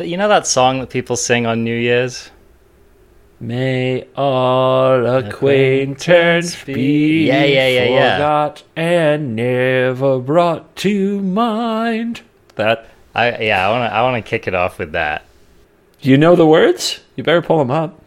That you know that song that people sing on New Year's? May all acquaintance be Yeah, yeah, yeah, yeah. forgot and never brought to mind. That I yeah, I want to I want to kick it off with that. you know the words? You better pull them up.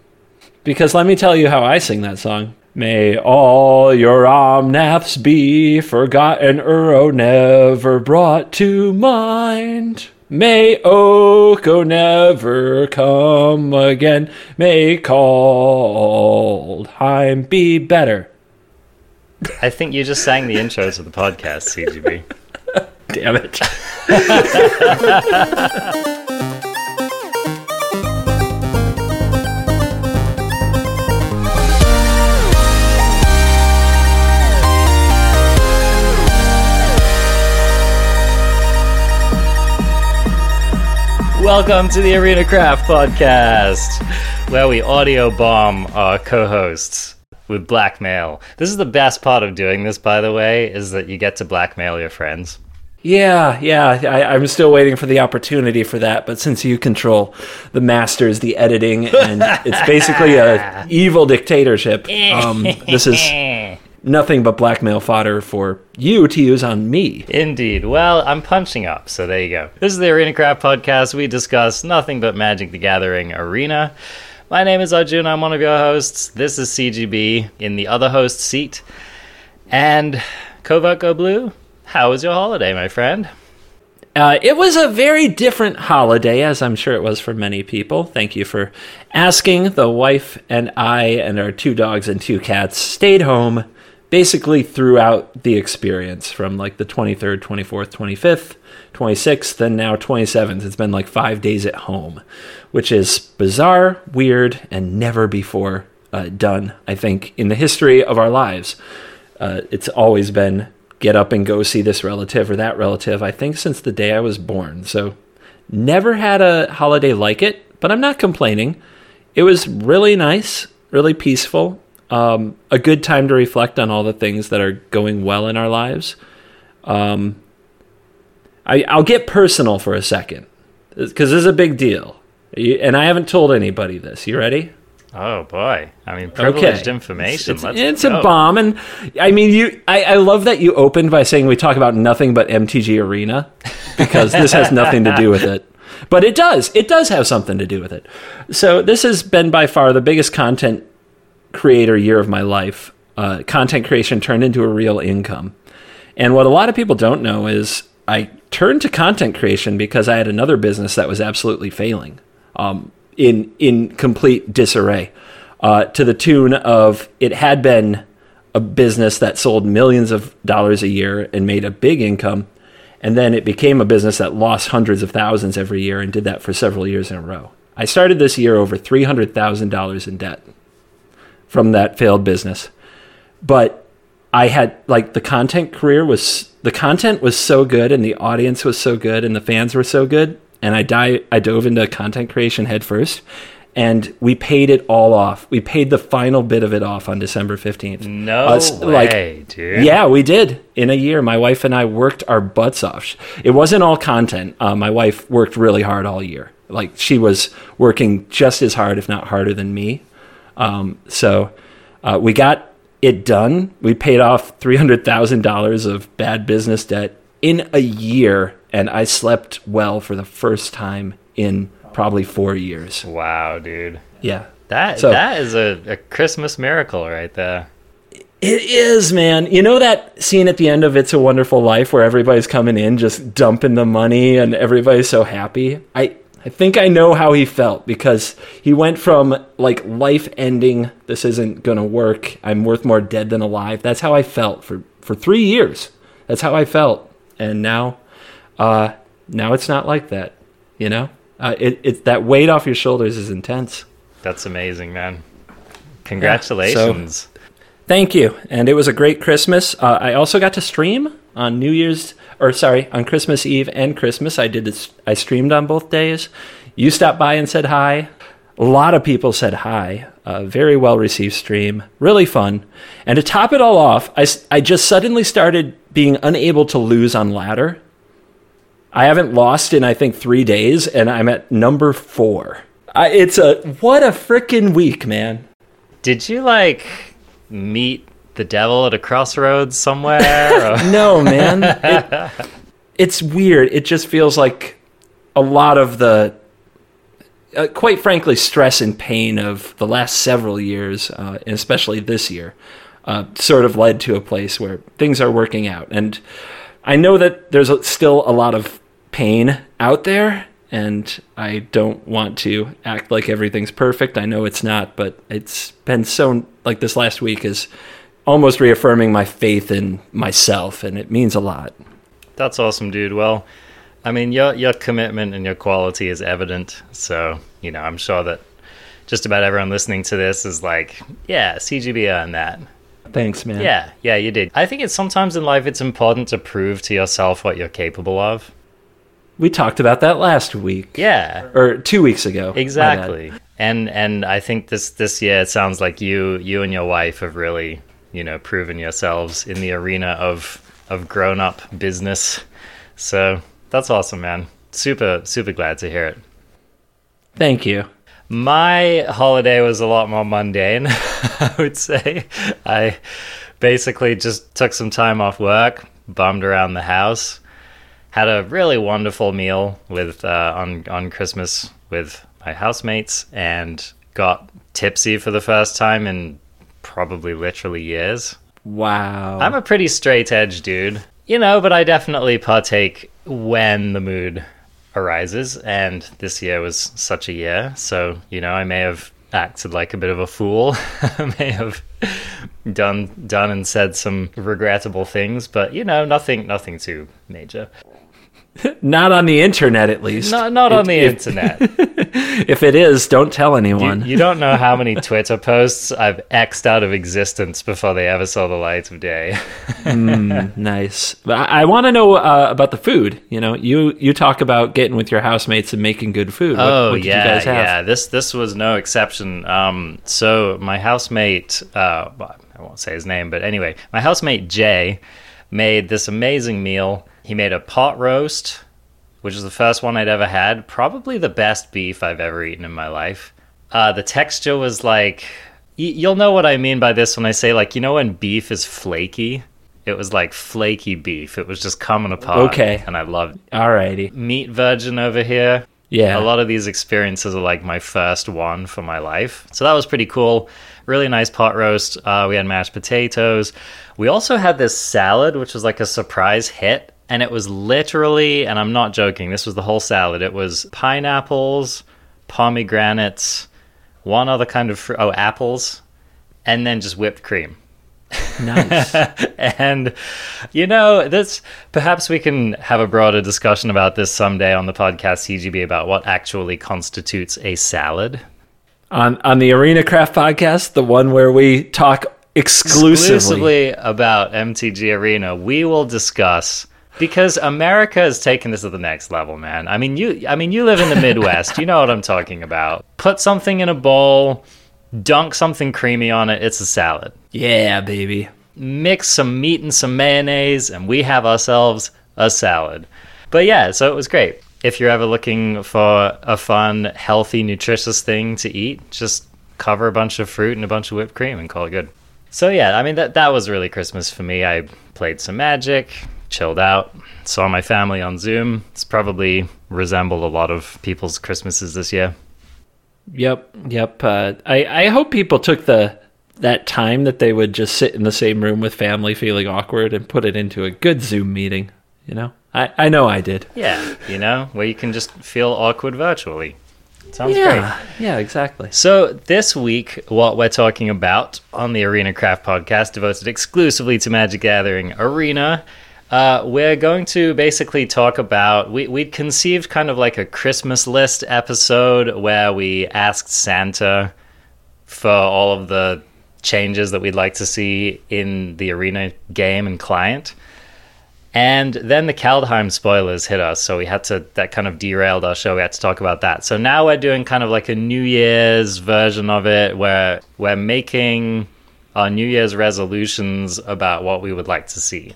Because let me tell you how I sing that song. May all your omnaths be forgotten or never brought to mind. May Oko never come again. May Kaldheim be better. I think you just sang the intros of the podcast, CGB. Damn it. Welcome to the Arena Craft Podcast, where we audio bomb our co-hosts with blackmail. This is the best part of doing this, by the way, is that you get to blackmail your friends. Yeah, yeah. I, I'm still waiting for the opportunity for that. But since you control the masters, the editing, and it's basically a evil dictatorship, um, this is nothing but blackmail fodder for you to use on me. Indeed. Well, I'm punching up, so there you go. This is the Arena Craft Podcast. We discuss nothing but Magic the Gathering Arena. My name is Arjun. I'm one of your hosts. This is CGB in the other host seat. And Covert Go Blue, how was your holiday, my friend? Uh, it was a very different holiday, as I'm sure it was for many people. Thank you for asking. The wife and I and our two dogs and two cats stayed home basically throughout the experience from like the 23rd, 24th, 25th, 26th, and now 27th. It's been like five days at home, which is bizarre, weird, and never before uh, done, I think, in the history of our lives. Uh, it's always been get up and go see this relative or that relative, I think, since the day I was born. So, never had a holiday like it, but I'm not complaining. It was really nice, really peaceful, um, a good time to reflect on all the things that are going well in our lives. Um, I, I'll get personal for a second because this is a big deal. You- And I haven't told anybody this. You ready? Oh boy. I mean, privileged information. It's, Let's it's a bomb, and I mean, you. I, I love that you opened by saying we talk about nothing but MTG Arena because this has nothing to do with it, but it does. It does have something to do with it. So this has been by far the biggest content creator year of my life. Uh, content creation turned into a real income, and what a lot of people don't know is I turned to content creation because I had another business that was absolutely failing, um, in in complete disarray, uh, to the tune of it had been a business that sold millions of dollars a year and made a big income, and then it became a business that lost hundreds of thousands every year and did that for several years in a row. I started this year over three hundred thousand dollars in debt from that failed business, but I had like the content career was the content was so good and the audience was so good and the fans were so good and I di- I dove into content creation head first and we paid it all off. We paid the final bit of it off on December 15th. No Us, like, way, dude. Yeah, we did. In a year, my wife and I worked our butts off. It wasn't all content. Uh, my wife worked really hard all year. Like she was working just as hard, if not harder than me. Um, so uh, we got it done. We paid off three hundred thousand dollars of bad business debt in a year, and I slept well for the first time in probably four years. Wow, dude. Yeah, That So- that is a, a Christmas miracle right there. It is, man. You know that scene at the end of It's a Wonderful Life where everybody's coming in just dumping the money and everybody's so happy? I I think I know how he felt because he went from like life ending, this isn't going to work. I'm worth more dead than alive. That's how I felt for for 3 years. That's how I felt. And now uh now it's not like that, you know? Uh, it, it that weight off your shoulders is intense. That's amazing, man. Congratulations. Thank you. And it was a great Christmas. Uh, I also got to stream on New Year's, or sorry, on Christmas Eve and Christmas. I did this, I streamed on both days. You stopped by and said hi. A lot of people said hi. A very well received stream. Really fun. And to top it all off, I, I just suddenly started being unable to lose on ladder. I haven't lost in I think three days, and I'm at number four. I, it's a what a freaking week, man. Did you like meet the devil at a crossroads somewhere? No, man. It- it's weird. It just feels like a lot of the, uh, quite frankly, stress and pain of the last several years, uh, and especially this year, uh, sort of led to a place where things are working out. And I know that there's still a lot of pain out there, and I don't want to act like everything's perfect. I know it's not, but it's been so like this last week is almost reaffirming my faith in myself, and it means a lot. That's awesome, dude. Well, I mean, your your commitment and your quality is evident. So, you know, I'm sure that just about everyone listening to this is like, yeah, CGB earned that. Thanks, man. Yeah, yeah, you did. I think it's sometimes in life it's important to prove to yourself what you're capable of. We talked about that last week. Yeah, Or two weeks ago. Exactly. And and I think this this year it sounds like you you and your wife have really you know proven yourselves in the arena of of grown up business. So that's awesome, man. Super super glad to hear it. Thank you. My holiday was a lot more mundane, I would say. I basically just took some time off work, bummed around the house, had a really wonderful meal with uh, on on Christmas with my housemates, and got tipsy for the first time in probably literally years. Wow. I'm a pretty straight edge dude, you know, but I definitely partake when the mood arises, and this year was such a year, so you know, I may have acted like a bit of a fool, may have done done and said some regrettable things, but you know, nothing nothing too major. Not on the internet, at least. Not not on the If- internet. If it is, don't tell anyone. you don't know how many Twitter posts I've xed out of existence before they ever saw the light of day. nice. But I, I want to know uh, about the food. You know, you you talk about getting with your housemates and making good food. What, oh what did yeah, you guys have? yeah. This this was no exception. Um, so my housemate, uh, I won't say his name, but anyway, my housemate Jay made this amazing meal. He made a pot roast, which is the first one I'd ever had. Probably the best beef I've ever eaten in my life. Uh, the texture was like, y- you'll know what I mean by this when I say like, you know, when beef is flaky. It was like flaky beef. It was just coming apart. Okay. and I loved it. Alrighty. meat virgin over here. Yeah. A lot of these experiences are like my first one for my life. So that was pretty cool. Really nice pot roast. Uh, we had mashed potatoes. We also had this salad, which was like a surprise hit. And it was literally, and I'm not joking, this was the whole salad. It was pineapples, pomegranates, one other kind of fruit, oh, apples, and then just whipped cream Nice. and you know this perhaps we can have a broader discussion about this someday on the podcast cgb about what actually constitutes a salad on on the Arena Craft podcast, the one where we talk exclusively. exclusively about mtg arena we will discuss because america has taken this to the next level man i mean you i mean you live in the midwest you know what i'm talking about put something in a bowl dunk something creamy on it it's a salad Yeah, baby. mix some meat and some mayonnaise, and we have ourselves a salad. But yeah, so it was great. If you're ever looking for a fun, healthy, nutritious thing to eat, just cover a bunch of fruit and a bunch of whipped cream and call it good. So yeah, I mean that that was really Christmas for me. I played some Magic, chilled out, saw my family on Zoom. It's probably resembled a lot of people's Christmases this year. Yep, yep. Uh, I I hope people took the that time that they would just sit in the same room with family, feeling awkward, and put it into a good Zoom meeting. You know, I I know I did. Yeah, you know, where you can just feel awkward virtually. Sounds great. yeah, yeah, exactly. So, this week, what we're talking about on the Arena Craft podcast, devoted exclusively to Magic Gathering Arena, uh, we're going to basically talk about. We, we'd conceived kind of like a Christmas list episode where we asked Santa for all of the changes that we'd like to see in the Arena game and client. And then the Kaldheim spoilers hit us, so we had to that kind of derailed our show. We had to talk about that. So now we're doing kind of like a New Year's version of it, where we're making our New Year's resolutions about what we would like to see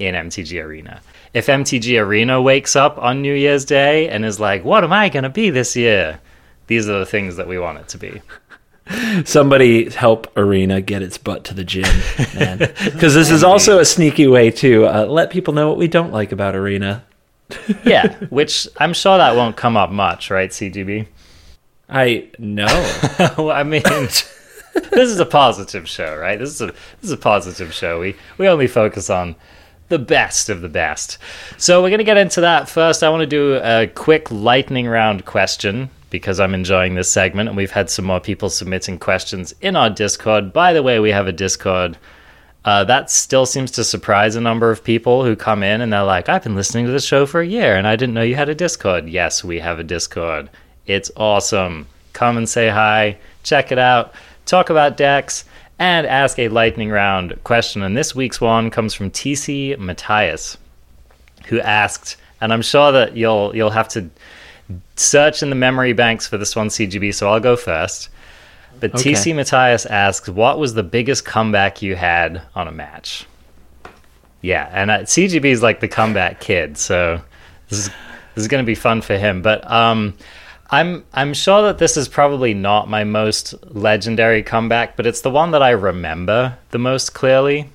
in MTG Arena. if MTG Arena wakes up on New Year's Day and is like, "What am I going to be this year?" These are the things that we want it to be. Somebody help Arena get its butt to the gym, man. Because this is also a sneaky way to uh, let people know what we don't like about Arena. yeah, which I'm sure that won't come up much, right, CGB? I know. well, I mean, this is a positive show, right? This is a this is a positive show. We we only focus on the best of the best. So we're going to get into that first. I want to do a quick lightning round question because I'm enjoying this segment and we've had some more people submitting questions in our Discord. By the way, we have a Discord. Uh, that still seems to surprise a number of people who come in and they're like, I've been listening to this show for a year and I didn't know you had a Discord. Yes, we have a Discord. It's awesome. Come and say hi, check it out, talk about decks, and ask a lightning round question. And this week's one comes from TC Matthias, who asked, and I'm sure that you'll you'll have to search in the memory banks for this one, CGB. So I'll go first. But Okay. TC Matthias asks, "What was the biggest comeback you had on a match?" Yeah, and uh, CGB is like the comeback kid, so this is this is going to be fun for him. But um, I'm I'm sure that this is probably not my most legendary comeback, but it's the one that I remember the most clearly.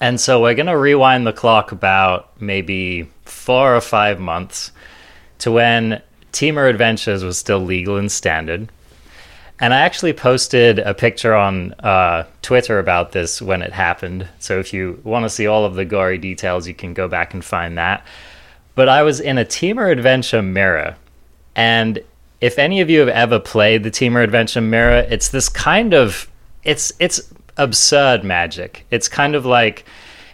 And so we're going to rewind the clock about maybe four or five months to when Temur Adventures was still legal and standard. And I actually posted a picture on uh, Twitter about this when it happened. So if you want to see all of the gory details, you can go back and find that. But I was in a Temur Adventure mirror. And if any of you have ever played the Temur Adventure mirror, it's this kind of it's it's absurd magic. It's kind of like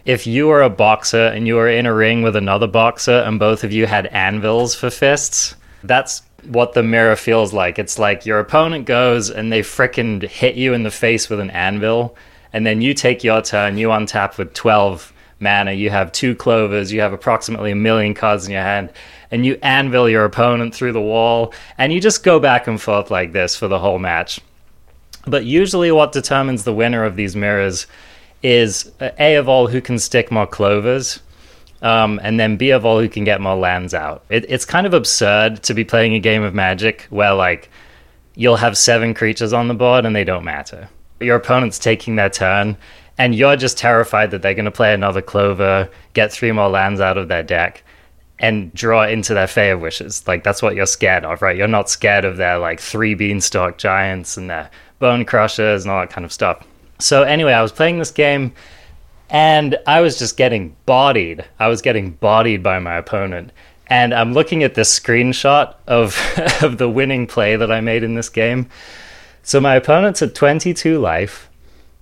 if you were a boxer and you were in a ring with another boxer and both of you had anvils for fists. That's what the mirror feels like. It's like your opponent goes and they frickin' hit you in the face with an anvil, and then you take your turn, you untap with 12 mana, you have two clovers, you have approximately a million cards in your hand, and you anvil your opponent through the wall, and you just go back and forth like this for the whole match. But usually, what determines the winner of these mirrors is uh, A of all who can stick more clovers, um, and then B of all who can get more lands out. It, it's kind of absurd to be playing a game of Magic where like you'll have seven creatures on the board and they don't matter. Your opponent's taking their turn, and you're just terrified that they're going to play another clover, get three more lands out of their deck, and draw into their of Wishes. Like that's what you're scared of, right? You're not scared of their like three beanstalk giants and their bone crushers and all that kind of stuff. So anyway, I was playing this game and I was just getting bodied. I was getting bodied by my opponent. And I'm looking at this screenshot of of the winning play that I made in this game. So my opponent's at 22 life.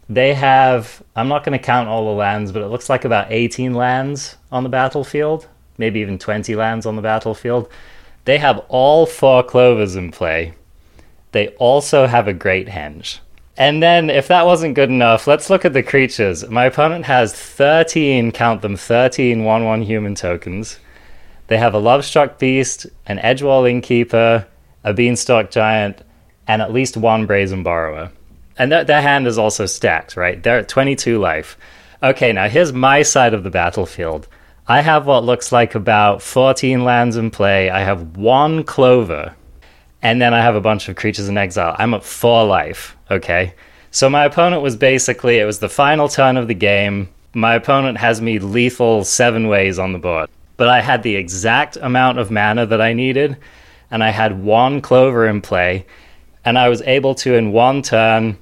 They have I'm not going to count all the lands, but it looks like about 18 lands on the battlefield, maybe even 20 lands on the battlefield. They have all four clovers in play. They also have a great henge. And then, if that wasn't good enough, let's look at the creatures. My opponent has 13, count them, 13 1 1 human tokens. They have a Lovestruck Beast, an Edgewall Innkeeper, a Beanstalk Giant, and at least one Brazen Borrower. And their, their hand is also stacked, right? They're at 22 life. Okay, now here's my side of the battlefield. I have what looks like about 14 lands in play. I have one Clover, and then I have a bunch of creatures in exile. I'm at four life. Okay. So my opponent was basically, it was the final turn of the game. My opponent has me lethal seven ways on the board. But I had the exact amount of mana that I needed, and I had one clover in play, and I was able to, in one turn,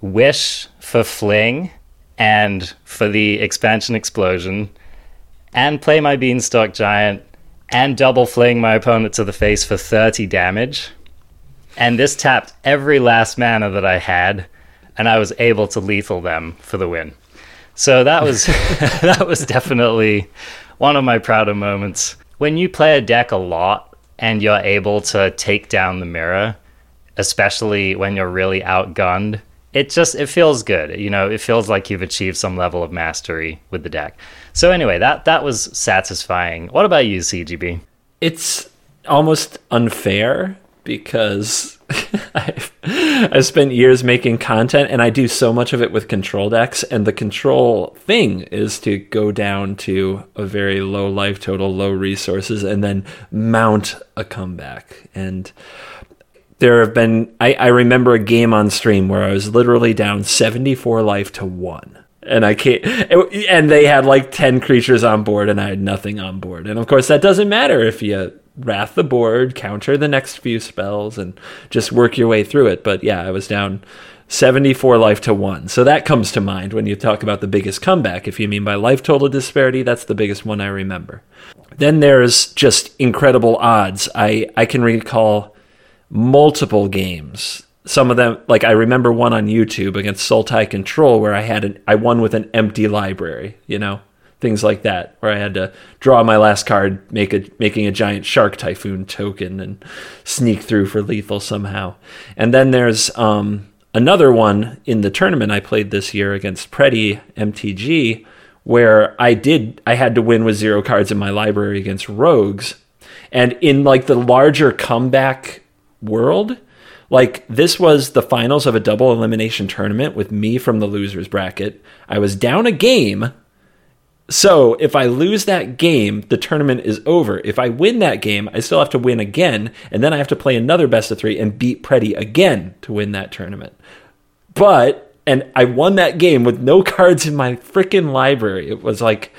wish for fling and for the expansion explosion, and play my beanstalk giant and double fling my opponent to the face for 30 damage. And this tapped every last mana that I had, and I was able to lethal them for the win. So that was that was definitely one of my prouder moments. When you play a deck a lot and you're able to take down the mirror, especially when you're really outgunned, it just it feels good. You know, it feels like you've achieved some level of mastery with the deck. So anyway, that that was satisfying. What about you, CGB? It's almost unfair because I've, I spent years making content and I do so much of it with control decks and the control thing is to go down to a very low life total, low resources and then mount a comeback. And there have been I, I remember a game on stream where I was literally down 74 life to 1 and I can't. And they had like ten creatures on board, and I had nothing on board. And of course, that doesn't matter if you wrath the board, counter the next few spells, and just work your way through it. But yeah, I was down 74 life to one. So that comes to mind when you talk about the biggest comeback. If you mean by life total disparity, that's the biggest one I remember. Then there's just incredible odds. I, I can recall multiple games some of them like I remember one on YouTube against Sultai Control where I had an I won with an empty library, you know, things like that where I had to draw my last card, make a making a giant shark typhoon token and sneak through for lethal somehow. And then there's um, another one in the tournament I played this year against Preddy MTG where I did I had to win with zero cards in my library against rogues. And in like the larger comeback world, like this was the finals of a double elimination tournament with me from the losers bracket. I was down a game. So if I lose that game, the tournament is over. If I win that game, I still have to win again, and then I have to play another best of three and beat Preddy again to win that tournament. But and I won that game with no cards in my freaking library. It was like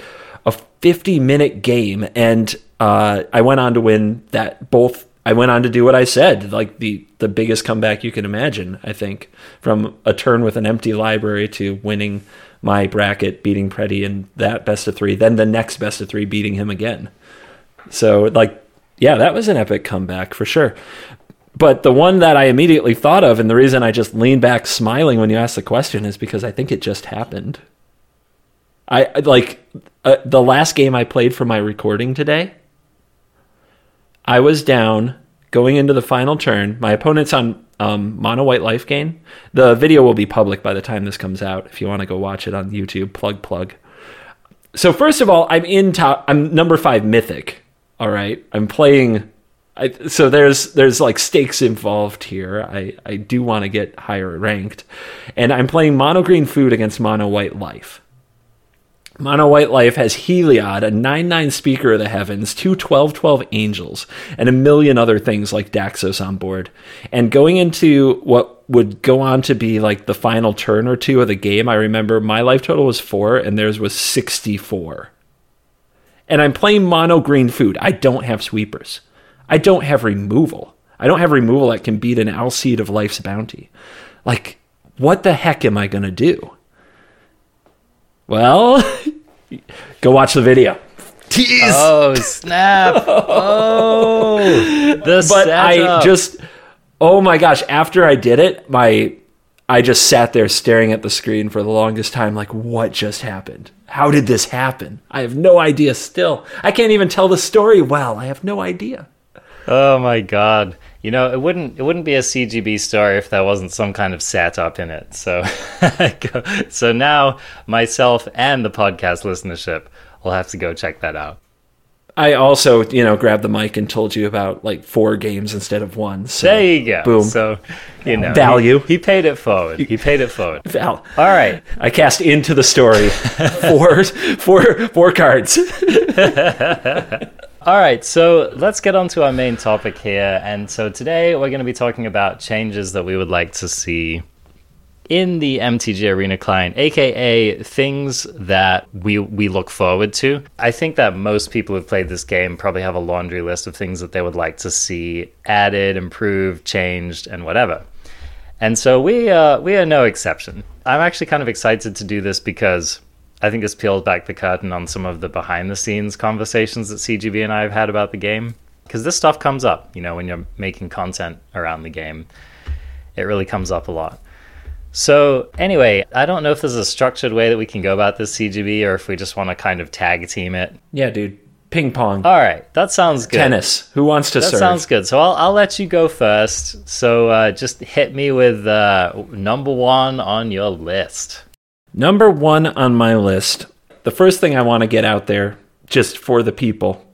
a 50 minute game, and uh, I went on to win that both I went on to do what I said, like the the biggest comeback you can imagine. I think from a turn with an empty library to winning my bracket, beating Preddy in that best of three, then the next best of three, beating him again. So like, yeah, that was an epic comeback for sure. But the one that I immediately thought of, and the reason I just leaned back smiling when you asked the question, is because I think it just happened. I like uh, the last game I played for my recording today I was down going into the final turn. My opponent's on um, mono white life gain. The video will be public by the time this comes out. If you want to go watch it on YouTube, plug plug. So first of all, I'm in top. I'm number five mythic. All right, I'm playing. I, so there's there's like stakes involved here. I I do want to get higher ranked, and I'm playing mono green food against mono white life. Mono White Life has Heliod, a 9 9 Speaker of the Heavens, two 12 12 angels, and a million other things like Daxos on board. And going into what would go on to be like the final turn or two of the game, I remember my life total was four and theirs was 64. And I'm playing mono green food. I don't have sweepers, I don't have removal. I don't have removal that can beat an Alseid of Life's Bounty. Like, what the heck am I going to do? Well, go watch the video. Tease. Oh snap! Oh, the but I just, oh my gosh! After I did it, my I just sat there staring at the screen for the longest time, like, what just happened? How did this happen? I have no idea. Still, I can't even tell the story well. I have no idea. Oh my god! You know, it wouldn't it wouldn't be a CGB story if there wasn't some kind of setup in it. So, so now myself and the podcast listenership will have to go check that out. I also, you know, grabbed the mic and told you about like four games instead of one. So, there you go. Boom. So, you know, value. He, he paid it forward. He paid it forward. Val. All right. I cast into the story four, four, four cards. All right, so let's get on to our main topic here. And so today we're going to be talking about changes that we would like to see in the MTG Arena client, aka things that we we look forward to. I think that most people who've played this game probably have a laundry list of things that they would like to see added, improved, changed, and whatever. And so we uh, we are no exception. I'm actually kind of excited to do this because I think this peeled back the curtain on some of the behind the scenes conversations that CGB and I have had about the game. Because this stuff comes up, you know, when you're making content around the game. It really comes up a lot. So, anyway, I don't know if there's a structured way that we can go about this CGB or if we just want to kind of tag team it. Yeah, dude. Ping pong. All right, that sounds good. Tennis. Who wants to that serve? That sounds good. So I'll, I'll let you go first. So uh, just hit me with uh, number one on your list. Number one on my list, the first thing I want to get out there just for the people,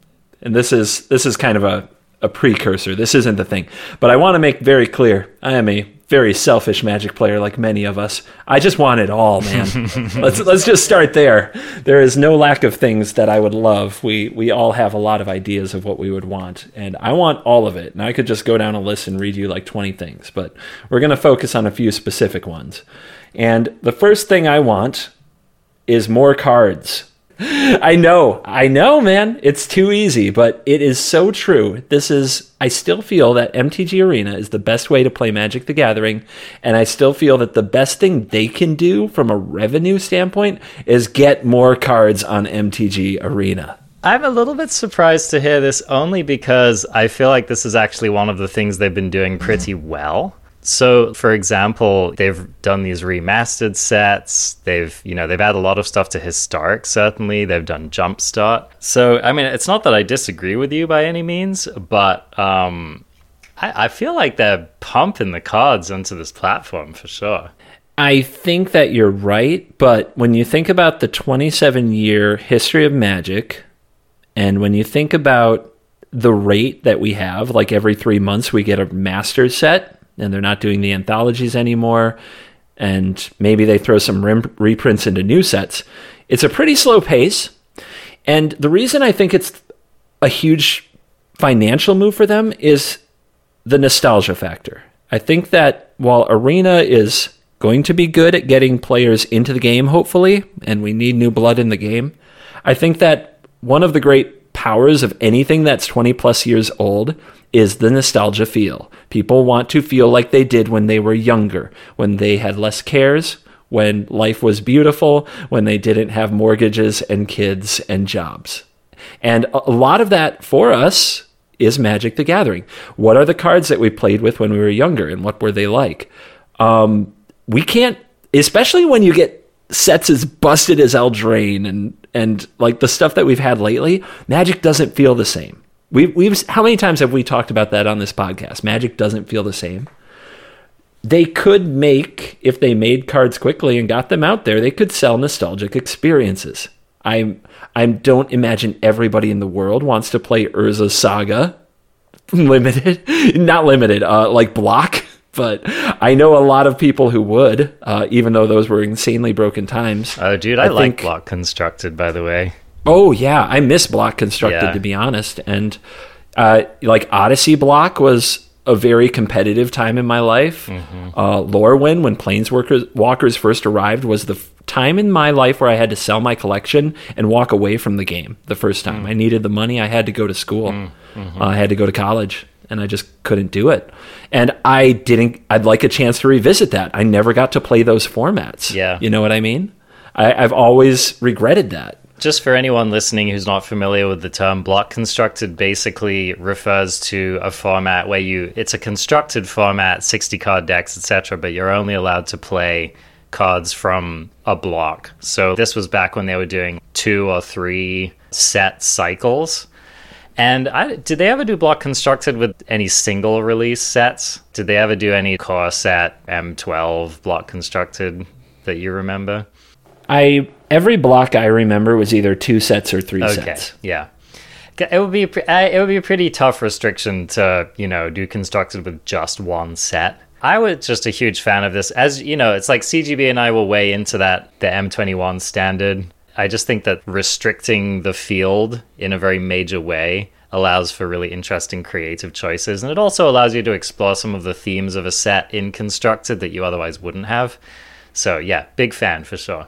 and this is this is kind of a, a precursor. This isn't the thing. But I want to make very clear I am a very selfish Magic player, like many of us. I just want it all, man. let's let's just start there. There is no lack of things that I would love. We we all have a lot of ideas of what we would want, and I want all of it. And I could just go down a list and read you like twenty things, but we're going to focus on a few specific ones. And the first thing I want is more cards. I know, I know, man. It's too easy, but it is so true. This is, I still feel that MTG Arena is the best way to play Magic the Gathering, and I still feel that the best thing they can do from a revenue standpoint is get more cards on MTG Arena. I'm a little bit surprised to hear this only because I feel like this is actually one of the things they've been doing pretty well. So, for example, they've done these remastered sets. They've, you know, they've added a lot of stuff to historic. Certainly, they've done Jumpstart. So, I mean, it's not that I disagree with you by any means, but um, I, I feel like they're pumping the cards onto this platform for sure. I think that you're right, but when you think about the 27 year history of Magic, and when you think about the rate that we have, like every three months we get a master set, and they're not doing the anthologies anymore. And maybe they throw some reprints into new sets. It's a pretty slow pace. And the reason I think it's a huge financial move for them is the nostalgia factor. I think that while Arena is going to be good at getting players into the game, hopefully, and we need new blood in the game, I think that one of the great powers of anything that's 20 plus years old is the nostalgia feel. People want to feel like they did when they were younger, when they had less cares, when life was beautiful, when they didn't have mortgages and kids and jobs. And a lot of that for us is Magic the Gathering. What are the cards that we played with when we were younger and what were they like? Um, we can't, especially when you get sets as busted as Eldraine and, and like the stuff that we've had lately, Magic doesn't feel the same. We've, we've how many times have we talked about that on this podcast? Magic doesn't feel the same. They could make if they made cards quickly and got them out there. They could sell nostalgic experiences. I'm I don't imagine everybody in the world wants to play Urza Saga limited, not limited, uh, like block. But I know a lot of people who would, uh, even though those were insanely broken times. Oh, dude, I, I like think, block constructed. By the way, Oh yeah, I miss block constructed yeah. to be honest, and uh, like Odyssey block was a very competitive time in my life. Mm-hmm. Uh, Lorwyn, when Planeswalkers Walkers first arrived, was the f- time in my life where I had to sell my collection and walk away from the game. The first time mm. I needed the money, I had to go to school. Mm. Mm-hmm. Uh, I had to go to college, and I just couldn't do it. And I didn't. I'd like a chance to revisit that. I never got to play those formats. Yeah, you know what I mean. I, I've always regretted that just for anyone listening who's not familiar with the term block constructed basically refers to a format where you it's a constructed format 60 card decks etc but you're only allowed to play cards from a block so this was back when they were doing two or three set cycles and I, did they ever do block constructed with any single release sets did they ever do any core set m12 block constructed that you remember I every block I remember was either two sets or three okay. sets. Yeah. It would be it would be a pretty tough restriction to you know do constructed with just one set. I was just a huge fan of this. As you know, it's like CGB and I will weigh into that the M21 standard. I just think that restricting the field in a very major way allows for really interesting creative choices, and it also allows you to explore some of the themes of a set in constructed that you otherwise wouldn't have. So yeah, big fan for sure.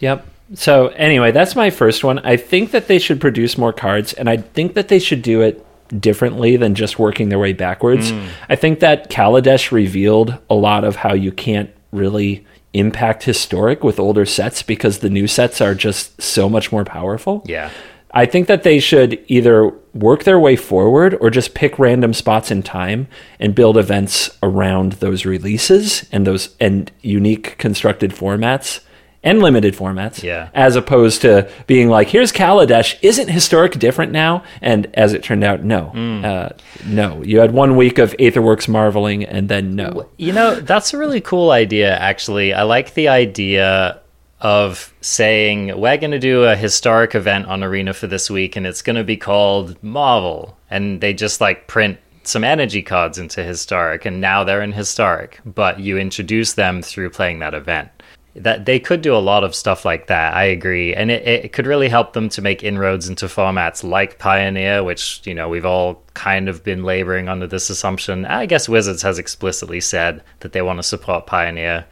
Yep. So anyway, that's my first one. I think that they should produce more cards, and I think that they should do it differently than just working their way backwards. Mm. I think that Kaladesh revealed a lot of how you can't really impact historic with older sets because the new sets are just so much more powerful. Yeah. I think that they should either work their way forward or just pick random spots in time and build events around those releases and those and unique constructed formats and limited formats. Yeah. As opposed to being like, here's Kaladesh. Isn't historic different now? And as it turned out, no. Mm. Uh, no. You had one week of Aetherworks marveling and then no. You know, that's a really cool idea, actually. I like the idea of saying, we're going to do a historic event on Arena for this week and it's going to be called Marvel. And they just like print some energy cards into historic and now they're in historic, but you introduce them through playing that event. That they could do a lot of stuff like that. I agree, and it, it could really help them to make inroads into formats like Pioneer, which you know we've all kind of been laboring under this assumption. I guess Wizards has explicitly said that they want to support Pioneer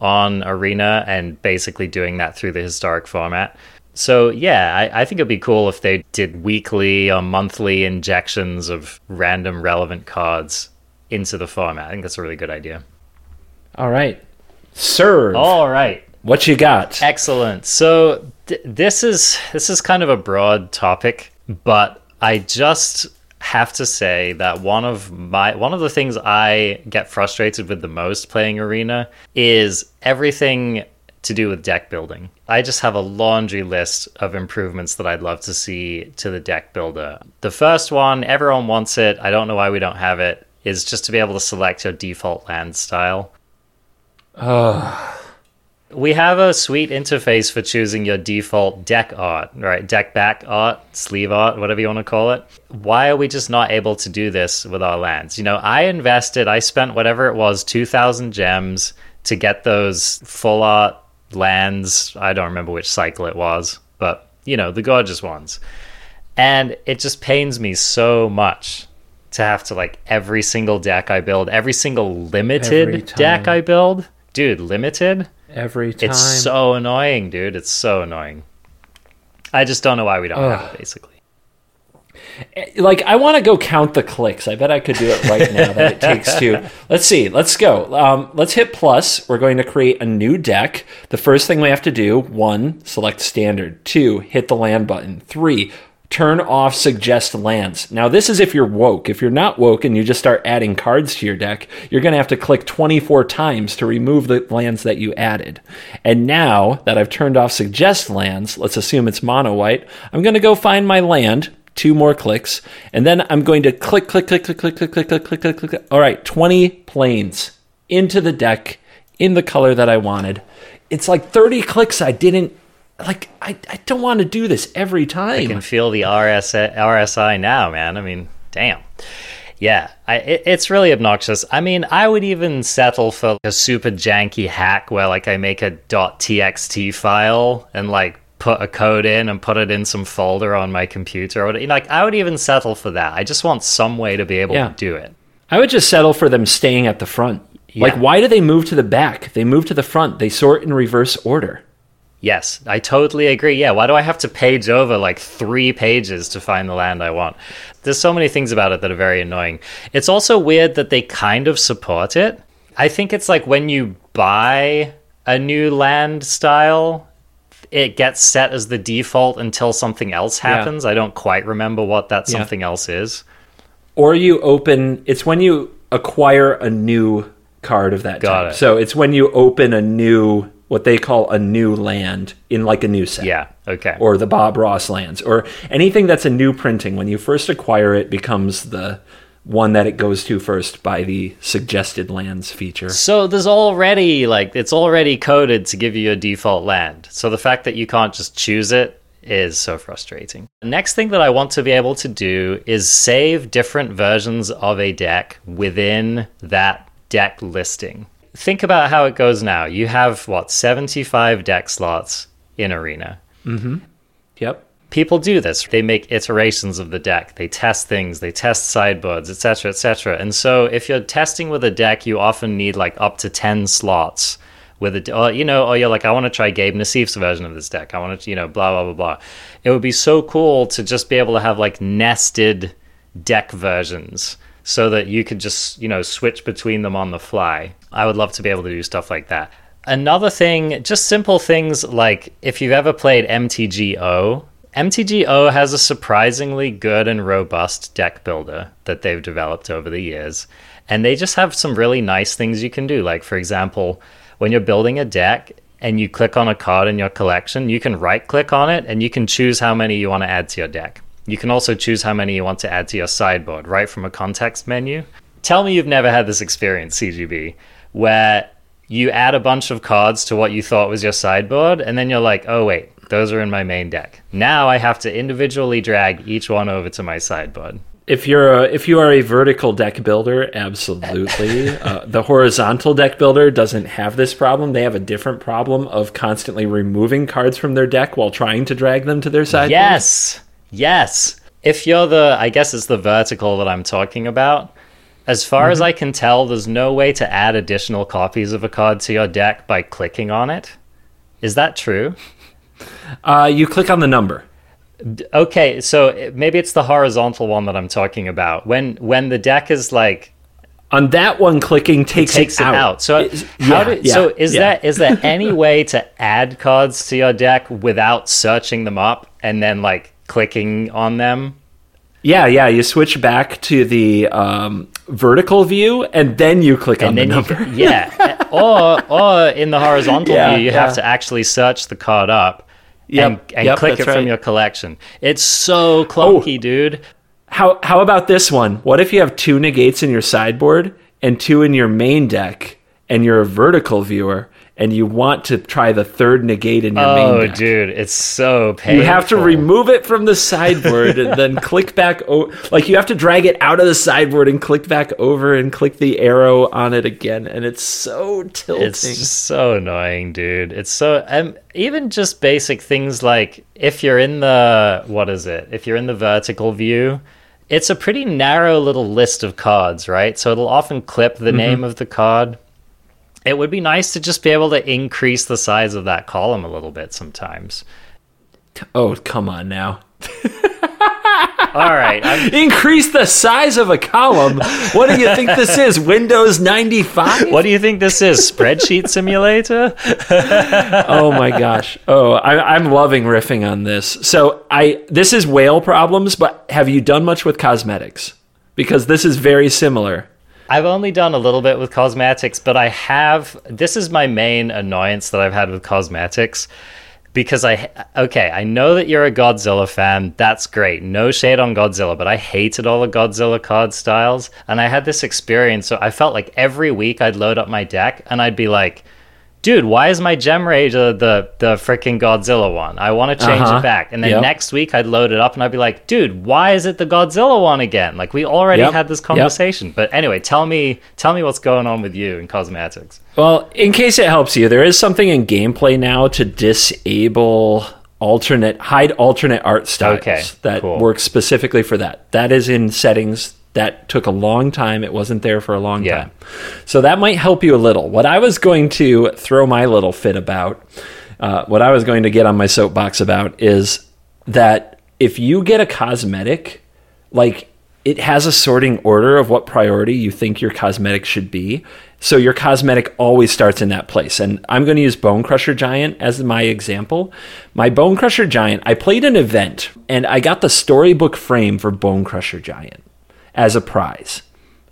on Arena and basically doing that through the historic format. So yeah, I, I, think it'd be cool if they did weekly or monthly injections of random relevant cards into the format. I think that's a really good idea. All right, serve. All right, what you got? Excellent. So th- this is this is kind of a broad topic, but I just have to say that one of my one of the things I get frustrated with the most playing Arena is everything to do with deck building. I just have a laundry list of improvements that I'd love to see to the deck builder. The first one, everyone wants it. I don't know why we don't have it. Is just to be able to select your default land style. Uh. We have a sweet interface for choosing your default deck art, right? Deck back art, sleeve art, whatever you want to call it. Why are we just not able to do this with our lands? You know, I invested, I spent whatever it was, 2,000 gems to get those full art lands. I don't remember which cycle it was, but you know, the gorgeous ones. And it just pains me so much to have to like every single deck I build, every single limited every deck I build. Dude, limited? Every time. It's so annoying, dude. It's so annoying. I just don't know why we don't Ugh. have it, basically. Like I want to go count the clicks. I bet I could do it right now that it takes to. Let's see. Let's go. Um, let's hit plus. We're going to create a new deck. The first thing we have to do: one, select standard. Two, hit the land button. Three, turn off suggest lands. Now, this is if you're woke. If you're not woke and you just start adding cards to your deck, you're going to have to click 24 times to remove the lands that you added. And now that I've turned off suggest lands, let's assume it's mono white, I'm going to go find my land, two more clicks, and then I'm going to click, click, click, click, click, click, click, click, click, click, click. All right, 20 plains into the deck in the color that I wanted. It's like 30 clicks I didn't like I, I don't want to do this every time. I can feel the RS, RSI now, man. I mean, damn. Yeah, I, it, it's really obnoxious. I mean, I would even settle for a super janky hack where like I make a .txt file and like put a code in and put it in some folder on my computer. Or, like I would even settle for that. I just want some way to be able yeah. to do it. I would just settle for them staying at the front. Yeah. Like, why do they move to the back? They move to the front. They sort in reverse order. Yes, I totally agree. Yeah, why do I have to page over like three pages to find the land I want? There's so many things about it that are very annoying. It's also weird that they kind of support it. I think it's like when you buy a new land style, it gets set as the default until something else happens. Yeah. I don't quite remember what that something yeah. else is. Or you open, it's when you acquire a new card of that Got type. It. So it's when you open a new what they call a new land in like a new set. Yeah. Okay. Or the Bob Ross lands or anything that's a new printing. When you first acquire it, becomes the one that it goes to first by the suggested lands feature. So there's already like it's already coded to give you a default land. So the fact that you can't just choose it is so frustrating. The next thing that I want to be able to do is save different versions of a deck within that deck listing think about how it goes now. You have what 75 deck slots in Arena. Mm-hmm. Yep. People do this. They make iterations of the deck. They test things. They test sideboards, etc., etc. And so, if you're testing with a deck, you often need like up to 10 slots with it, or you know, or you're like, I want to try Gabe Nassif's version of this deck. I want to, you know, blah blah blah blah. It would be so cool to just be able to have like nested deck versions so that you could just, you know, switch between them on the fly. I would love to be able to do stuff like that. Another thing, just simple things like if you've ever played MTGO, MTGO has a surprisingly good and robust deck builder that they've developed over the years. And they just have some really nice things you can do. Like, for example, when you're building a deck and you click on a card in your collection, you can right click on it and you can choose how many you want to add to your deck. You can also choose how many you want to add to your sideboard right from a context menu. Tell me you've never had this experience, CGB, where you add a bunch of cards to what you thought was your sideboard, and then you're like, oh, wait, those are in my main deck. Now I have to individually drag each one over to my sideboard. If you're a, if you are a vertical deck builder, absolutely. uh, the horizontal deck builder doesn't have this problem. They have a different problem of constantly removing cards from their deck while trying to drag them to their side. Yes. Yes. If you're the, I guess it's the vertical that I'm talking about. As far as I can tell, there's no way to add additional copies of a card to your deck by clicking on it. Is that true? Uh, you click on the number. Okay, so maybe it's the horizontal one that I'm talking about. When when the deck is like On that one, clicking takes, takes it out. So Is- how yeah, do, yeah, so is yeah. that is there any way to add cards to your deck without searching them up and then like clicking on them? Yeah, yeah. You switch back to the um, vertical view, and then you click on And the then you number. can, yeah, or or in the horizontal Yeah, view, you yeah. have to actually search the card up Yep, and, and yep, click it that's from. Oh. your collection. It's so clunky, dude. How how about this one? What if you have two negates in your sideboard and two in your main deck, and you're a vertical viewer, and you want to try the third negate in your Oh, main deck? dude, it's so painful. You have to remove it from the sideboard and then click back. O- like you have to drag it out of the sideboard and click back over and click the arrow on it again, and it's so tilting. It's so annoying, dude. It's so um, even just basic things like if you're in the what is it? If you're in the vertical view, it's a pretty narrow little list of cards, right? So it'll often clip the name of the card. It would be nice to just be able to increase the size of that column a little bit sometimes. oh, come on now. All right, Increase the size of a column. What do you think this is? Windows 95? what do you think this is? Spreadsheet simulator? oh my gosh. Oh, I, I'm loving riffing on this. So I this is whale problems, but have you done much with cosmetics? Because this is very similar. I've only done a little bit with cosmetics, but I have. This is my main annoyance that I've had with cosmetics because I. Okay, I know that you're a Godzilla fan. That's great. No shade on Godzilla, but I hated all the Godzilla card styles. And I had this experience. So I felt like every week I'd load up my deck and I'd be like, dude, why is my Gemrazer the, the freaking Godzilla one? I want to change Uh-huh. it back. And then Yep. next week I'd load it up and I'd be like, dude, why is it the Godzilla one again? Like we already Yep. had this Yep. conversation. But anyway, tell me tell me what's going on with you in cosmetics. Well, in case it helps you, there is something in gameplay now to disable alternate hide alternate art styles Okay, that cool. works specifically for that. That is in settings that took a long time. It wasn't there for a long Yeah. time. So that might help you a little. What I was going to throw my little fit about, uh, what I was going to get on my soapbox about is that if you get a cosmetic, like it has a sorting order of what priority you think your cosmetic should be. So your cosmetic always starts in that place. And I'm going to use Bonecrusher Giant as my example. My Bonecrusher Giant, I played an event and I got the storybook frame for Bonecrusher Giant as a prize.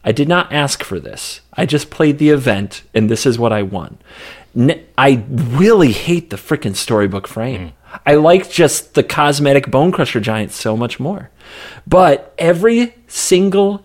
I did not ask for this. I just played the event and this is what I won. N- I really hate the freaking storybook frame. Mm. I like just the cosmetic Bonecrusher Giant so much more. But every single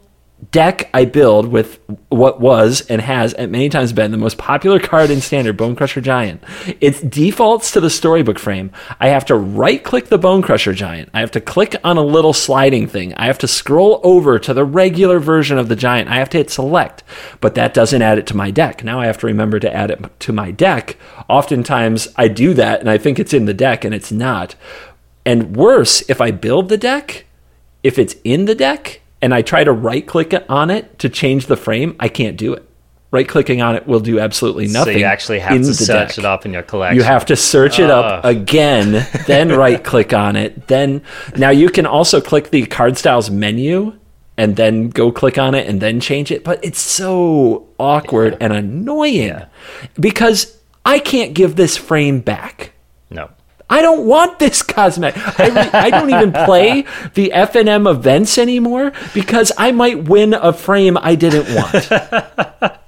deck I build with what was and has at many times been the most popular card in standard, Bonecrusher Giant. It defaults to the storybook frame. I have to right click the Bonecrusher Giant. I have to click on a little sliding thing. I have to scroll over to the regular version of the giant. I have to hit select, but that doesn't add it to my deck. Now I have to remember to add it to my deck. Oftentimes I do that and I think it's in the deck and it's not. And worse, if I build the deck, if it's in the deck and I try to right click on it to change the frame, I can't do it. Right clicking on it will do absolutely nothing. so you actually have to search deck. it up in your collection. You have to search it up ah. again, then right click on it. Then now you can also click the card styles menu and then go click on it and then change it. But it's so awkward and annoying because I can't give this frame back. I don't want this cosmetic. I, re- I don't even play the FNM events anymore because I might win a frame I didn't want.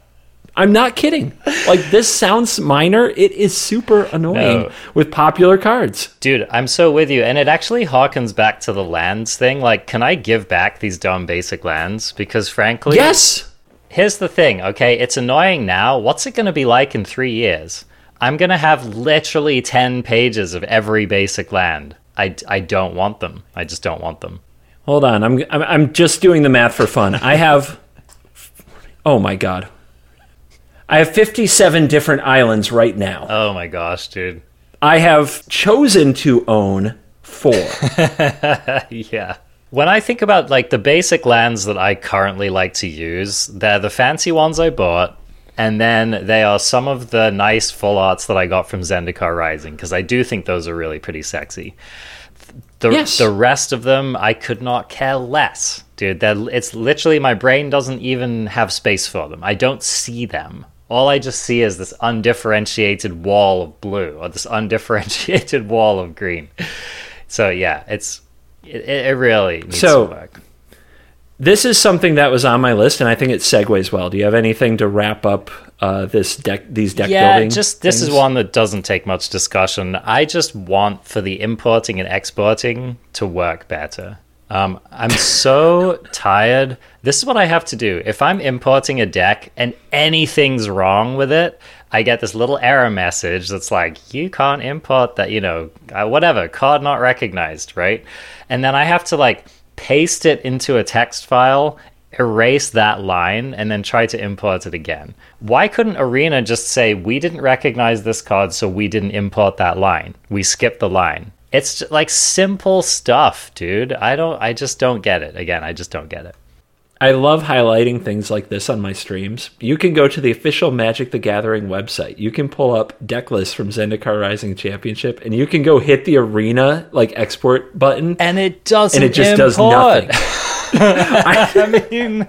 I'm not kidding. Like this sounds minor. It is super annoying No. with popular cards. Dude, I'm so with you. And it actually harkens back to the lands thing. Like, can I give back these dumb basic lands? Because frankly, Yes. here's the thing, okay? It's annoying now. What's it going to be like in three years? I'm going to have literally 10 pages of every basic land. I, I don't want them. I just don't want them. Hold on, I'm, I'm I'm just doing the math for fun. I have, oh my god, I have 57 different islands right now. Oh my gosh, dude. I have chosen to own four. yeah. When I think about like the basic lands that I currently like to use, they're the fancy ones I bought, and then they are some of the nice full arts that I got from Zendikar Rising because I do think those are really pretty sexy. The Yes. the rest of them I could not care less, dude. They're, it's literally my brain doesn't even have space for them. I don't see them. All I just see is this undifferentiated wall of blue or this undifferentiated wall of green. So yeah, it's it, it really needs So- to work. This is something that was on my list, and I think it segues well. Do you have anything to wrap up uh, this deck? These deck yeah, building. just this is one that doesn't take much discussion. I just want for the importing and exporting to work better. Um, I'm so tired. This is what I have to do. If I'm importing a deck and anything's wrong with it, I get this little error message that's like, you can't import that, you know, uh, whatever, card not recognized, right? And then I have to like paste it into a text file, erase that line, and then try to import it again. Why couldn't Arena just say, we didn't recognize this card, so we didn't import that line? We skipped the line. It's like simple stuff, dude. I don't, I just don't get it. Again, I just don't get it. I love highlighting things like this on my streams. You can go to the official Magic the Gathering website. You can pull up deck lists from Zendikar Rising Championship, and you can go hit the arena like export button, And it doesn't and it just does nothing. I mean,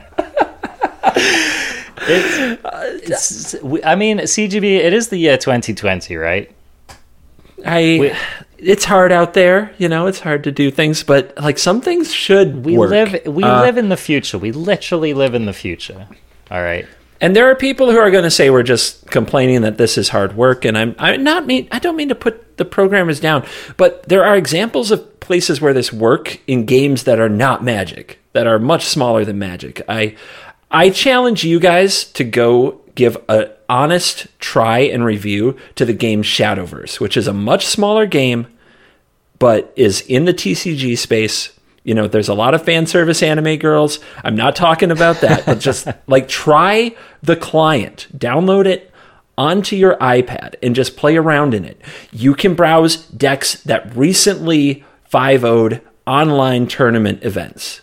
it's, it's, I mean, CGB. It is the year 2020, right? I. We- it's hard out there, you know. It's hard to do things, but like some things should We work. live. We Uh, live in the future. We literally live in the future. All right. And there are people who are going to say we're just complaining that this is hard work, and I'm I not mean I don't mean to put the programmers down, but there are examples of places where this work in games that are not Magic, that are much smaller than Magic. I I challenge you guys to go give a honest try and review to the game Shadowverse, which is a much smaller game, but is in the TCG space. You know, there's a lot of fan service anime girls. I'm not talking about that, but just like try the client, download it onto your iPad and just play around in it. You can browse decks that recently 5 0'd online tournament events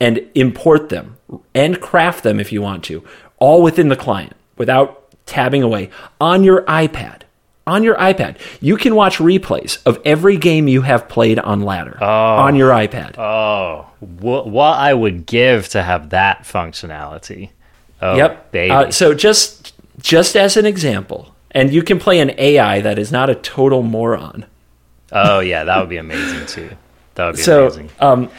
and import them and craft them if you want to, all within the client without tabbing away on your iPad. On your iPad, you can watch replays of every game you have played on ladder on your iPad. Oh, wh- what I would give to have that functionality. Oh, yep. baby. Uh, so just just as an example, and you can play an AI that is not a total moron. oh yeah, that would be amazing too. That would be so amazing. um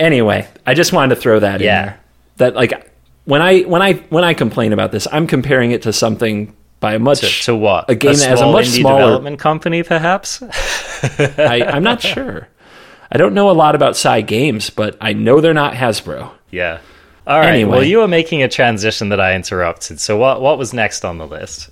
anyway i just wanted to throw that Yeah. in there that like when i when i when i complain about this i'm comparing it to something by a much To, to what? a game that has a much smaller development company, perhaps. I, i'm not sure i don't know a lot about Cygames but i know they're not hasbro yeah. All right. Anyway. Well, you were making a transition that I interrupted. So what? What was next on the list?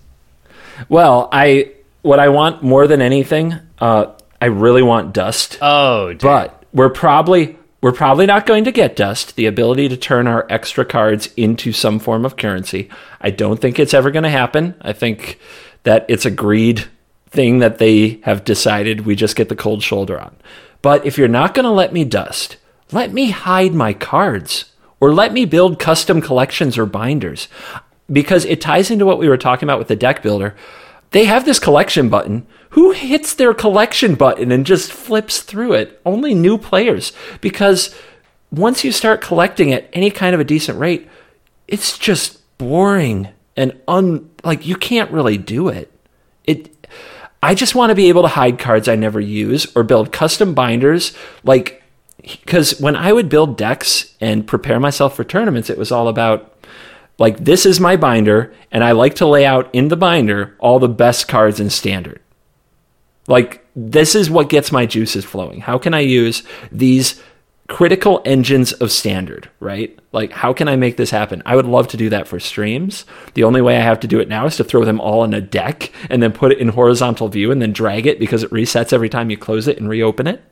well i what i want more than anything uh i really want dust Oh, dude. but we're probably we're probably not going to get dust. The ability to turn our extra cards into some form of currency i don't think it's ever going to happen. I think that it's a greed thing that they have decided we just get the cold shoulder on. But if you're not going to let me dust let me hide my cards or let me build custom collections or binders. Because it ties into what we were talking about with the deck builder. They have this collection button. Who hits their collection button and just flips through it? Only new players. Because once you start collecting at any kind of a decent rate, it's just boring and un like you can't really do it. It I just want to be able to hide cards I never use or build custom binders like because when I would build decks and prepare myself for tournaments, it was all about like this is my binder and i like to lay out in the binder all the best cards in standard like this is what gets my juices flowing. How can i use these critical engines of standard right? Like how can i make this happen? I would love to do that for streams. The only way i have to do it now is to throw them all in a deck and then put it in horizontal view and then drag it because it resets every time you close it and reopen it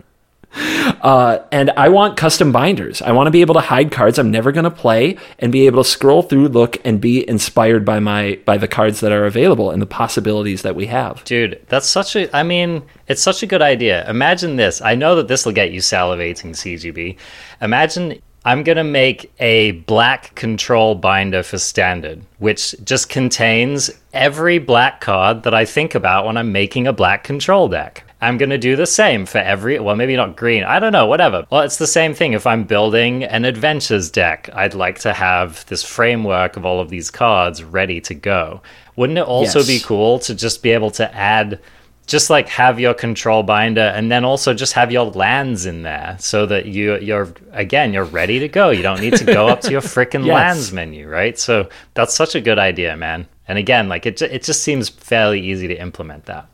Uh, and I want custom binders. I want to be able to hide cards I'm never going to play and be able to scroll through, look, and be inspired by my by the cards that are available and the possibilities that we have. Dude, that's such a. I mean, it's such a good idea. Imagine this. I know that this will get you salivating, CGB. Imagine I'm going to make a black control binder for standard, which just contains every black card that I think about when I'm making a black control deck. I'm going to do the same for every, well, maybe not green. I don't know, whatever. Well, it's the same thing. If I'm building an adventures deck, I'd like to have this framework of all of these cards ready to go. Wouldn't it also Yes. be cool to just be able to add just like have your control binder and then also just have your lands in there so that you you're again you're ready to go you don't need to go up to your freaking Yes. lands menu right so that's such a good idea man and again like it, it just seems fairly easy to implement that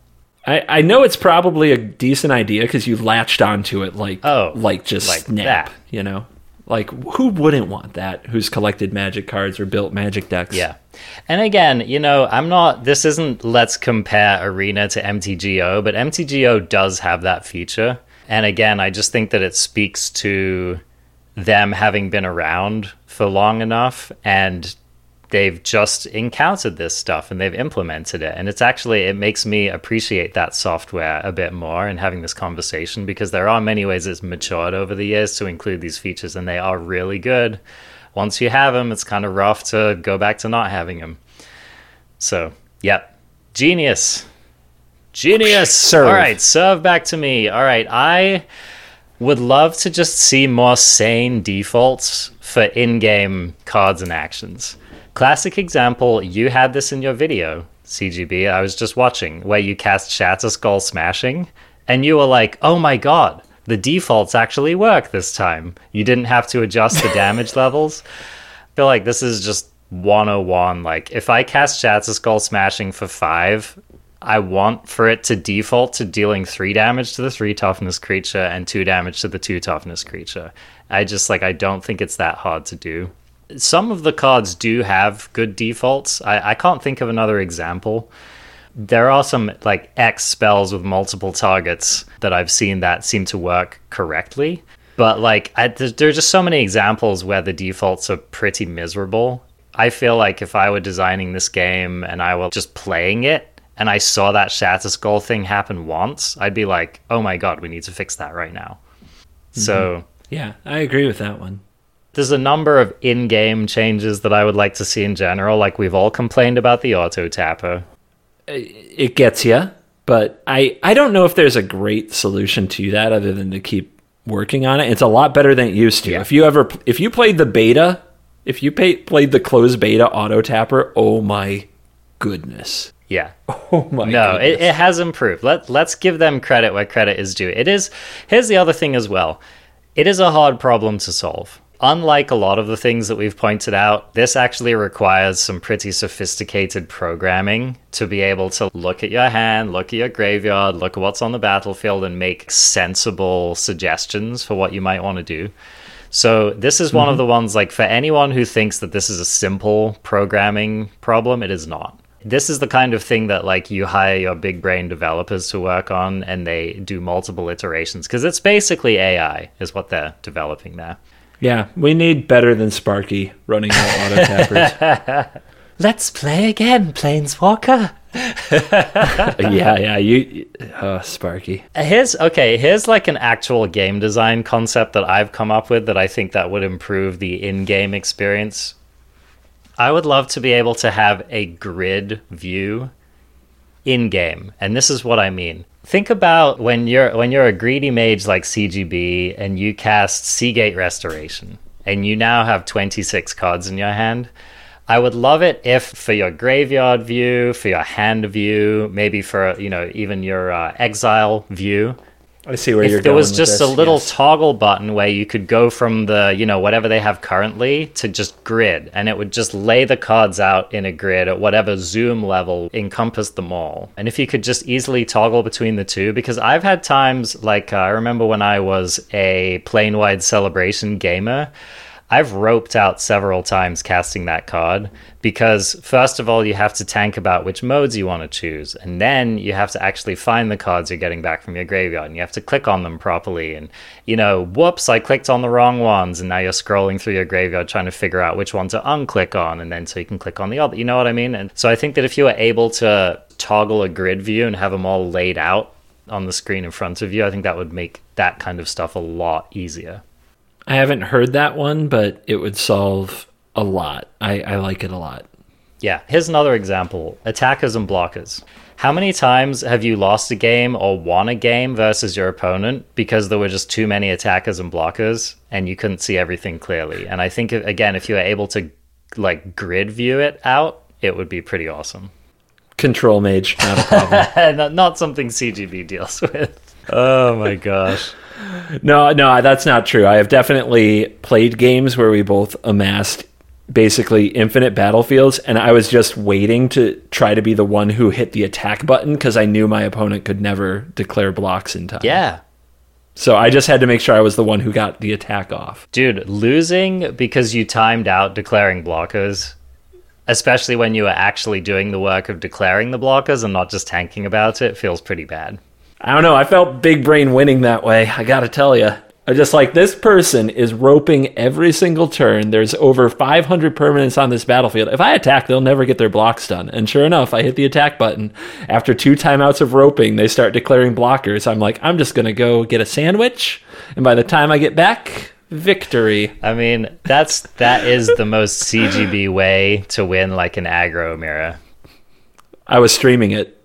I, I know it's probably a decent idea because you latched onto it like Oh, like just like snap, that. you know. Like who wouldn't want that? Who's collected magic cards or built magic decks? Yeah. And again, you know, I'm not, this isn't let's compare Arena to MTGO, but MTGO does have that feature. And again, I just think that it speaks to them having been around for long enough and they've just encountered this stuff and they've implemented it. And it's actually, it makes me appreciate that software a bit more and having this conversation because there are many ways it's matured over the years to include these features and they are really good once you have them, it's kind of rough to go back to not having them. So, yep, genius, genius. Serve. All right, serve back to me. All right, I would love to just see more sane defaults for in-game cards and actions. Classic example, you had this in your video, CGB. I was just watching where you cast Shatterskull Smashing, and you were like, "Oh my god." The defaults actually work this time. You didn't have to adjust the damage levels. I feel like this is just 101. Like, if I cast Shatterskull Smashing for five, I want for it to default to dealing three damage to the three toughness creature and two damage to the two toughness creature. I just like I don't think it's that hard to do. Some of the cards do have good defaults. I, I can't think of another example. There are some like X spells with multiple targets that I've seen that seem to work correctly. But like, I, there's, there are just so many examples where the defaults are pretty miserable. I feel like if I were designing this game and I were just playing it and I saw that Shatterskull thing happen once, I'd be like, oh my god, we need to fix that right now. Mm-hmm. So Yeah, I agree with that one. There's a number of in-game changes that I would like to see in general. Like we've all complained about the auto tapper. Uh, it gets you, but I I don't know if there's a great solution to that other than to keep working on it. It's a lot better than it used to. Yeah. If you ever if you played the beta, if you pay, played the closed beta auto tapper, oh my goodness. Yeah. Oh my No, it, it has improved. Let let's give them credit where credit is due. It is here's the other thing as well. It is a hard problem to solve. Unlike a lot of the things that we've pointed out, this actually requires some pretty sophisticated programming to be able to look at your hand, look at your graveyard, look at what's on the battlefield, and make sensible suggestions for what you might want to do. So this is one of mm-hmm. the ones like for anyone who thinks that this is a simple programming problem, it is not. This is the kind of thing that like you hire your big brain developers to work on and they do multiple iterations because it's basically AI is what they're developing there. Yeah, we need better than Sparky running our auto tappers. Let's play again, Planeswalker. yeah, yeah, you uh, Sparky. Here's okay, here's like an actual game design concept that I've come up with that I think that would improve the in-game experience. I would love to be able to have a grid view in game. And this is what I mean. Think about when you're when you're a greedy mage like CGB and you cast Sea Gate Restoration and you now have 26 cards in your hand. I would love it if for your graveyard view, for your hand view, maybe for you know even your uh, exile view, I see where you're if there was just this, a little yes. toggle button where you could go from the you know whatever they have currently to just grid and it would just lay the cards out in a grid at whatever zoom level encompassed them all and if you could just easily toggle between the two because i've had times like uh, i remember when i was a Planewide Celebration gamer I've roped out several times casting that card because, first of all, you have to tank about which modes you want to choose, and then you have to actually find the cards you're getting back from your graveyard, and you have to click on them properly. And, you know, whoops, I clicked on the wrong ones, and now you're scrolling through your graveyard trying to figure out which one to unclick on, and then so you can click on the other. You know what I mean? And so I think that if you were able to toggle a grid view and have them all laid out on the screen in front of you, I think that would make that kind of stuff a lot easier. I haven't heard that one, but it would solve a lot. I, I like it a lot. Yeah, here's another example attackers and blockers. How many times have you lost a game or won a game versus your opponent because there were just too many attackers and blockers and you couldn't see everything clearly? And I think, again, if you were able to like grid view it out, it would be pretty awesome. Control mage, not a problem. not, not something CGB deals with. Oh my gosh. No, no, that's not true. I have definitely played games where we both amassed basically infinite battlefields, and I was just waiting to try to be the one who hit the attack button because I knew my opponent could never declare blocks in time. Yeah. So I just had to make sure I was the one who got the attack off. Dude, losing because you timed out declaring blockers, especially when you were actually doing the work of declaring the blockers and not just tanking about it, feels pretty bad. I don't know. I felt big brain winning that way. I got to tell you. I just like this person is roping every single turn. There's over 500 permanents on this battlefield. If I attack, they'll never get their blocks done. And sure enough, I hit the attack button. After two timeouts of roping, they start declaring blockers. I'm like, I'm just going to go get a sandwich. And by the time I get back, victory. I mean, that's that is the most CGB way to win like an aggro mirror. I was streaming it.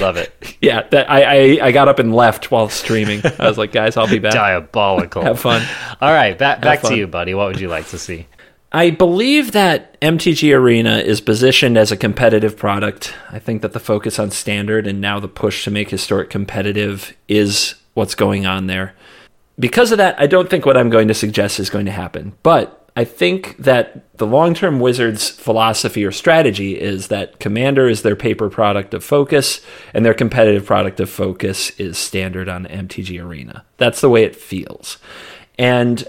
Love it. yeah, that I, I I got up and left while streaming. I was like, guys, I'll be back. Diabolical. Have fun. All right, back back to you, buddy. What would you like to see? I believe that MTG Arena is positioned as a competitive product. I think that the focus on standard and now the push to make historic competitive is what's going on there. Because of that, I don't think what I'm going to suggest is going to happen. But I think that the long term Wizards philosophy or strategy is that Commander is their paper product of focus, and their competitive product of focus is standard on MTG Arena. That's the way it feels. And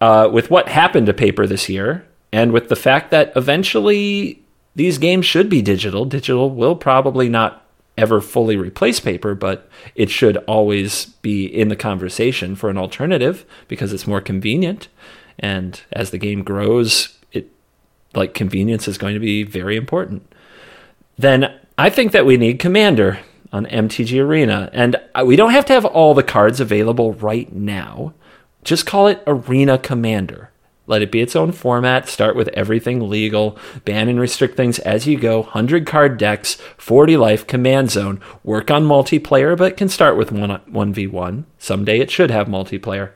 uh, with what happened to paper this year, and with the fact that eventually these games should be digital, digital will probably not ever fully replace paper, but it should always be in the conversation for an alternative because it's more convenient. And as the game grows, it like convenience is going to be very important. Then I think that we need Commander on MTG Arena, and we don't have to have all the cards available right now. Just call it Arena Commander. Let it be its own format. Start with everything legal. Ban and restrict things as you go. 100 card decks, 40 life, command zone. Work on multiplayer, but can start with 1, 1v1. Someday it should have multiplayer.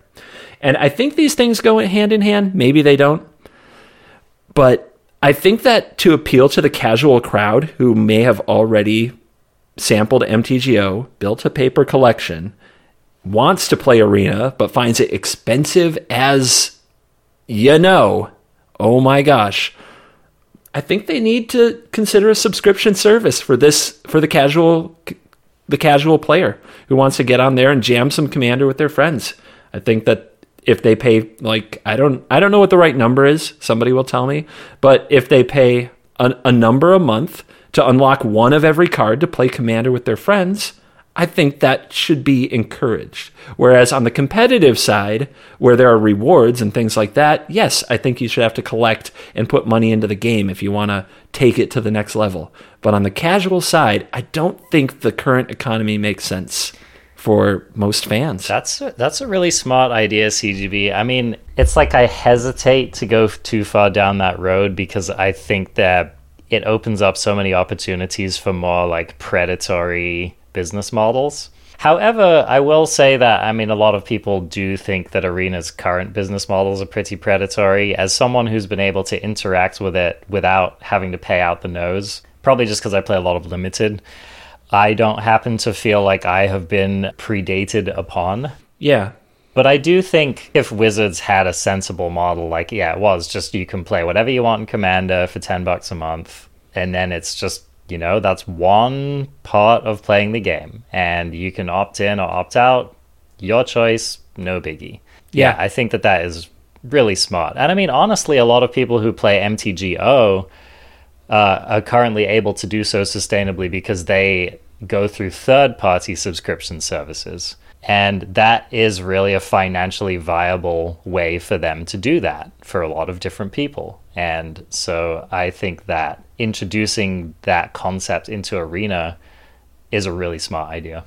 And I think these things go hand in hand. Maybe they don't. But I think that to appeal to the casual crowd who may have already sampled MTGO, built a paper collection, wants to play Arena, but finds it expensive as you know, oh my gosh. I think they need to consider a subscription service for this for the casual the casual player who wants to get on there and jam some commander with their friends. I think that if they pay like I don't I don't know what the right number is. Somebody will tell me. But if they pay a, a number a month to unlock one of every card to play commander with their friends, I think that should be encouraged. Whereas on the competitive side, where there are rewards and things like that, yes, I think you should have to collect and put money into the game if you want to take it to the next level. But on the casual side, I don't think the current economy makes sense for most fans. That's a, that's a really smart idea, CGB. I mean, it's like I hesitate to go too far down that road because I think that it opens up so many opportunities for more like predatory business models. However, I will say that I mean a lot of people do think that Arena's current business models are pretty predatory. As someone who's been able to interact with it without having to pay out the nose, probably just because I play a lot of limited, I don't happen to feel like I have been predated upon. Yeah. But I do think if Wizards had a sensible model, like, yeah, it was just you can play whatever you want in Commander for 10 bucks a month, and then it's just, you know, that's one part of playing the game. And you can opt in or opt out, your choice, no biggie. Yeah, Yeah. I think that that is really smart. And I mean, honestly, a lot of people who play MTGO uh, are currently able to do so sustainably because they go through third party subscription services. And that is really a financially viable way for them to do that for a lot of different people. And so I think that introducing that concept into Arena is a really smart idea.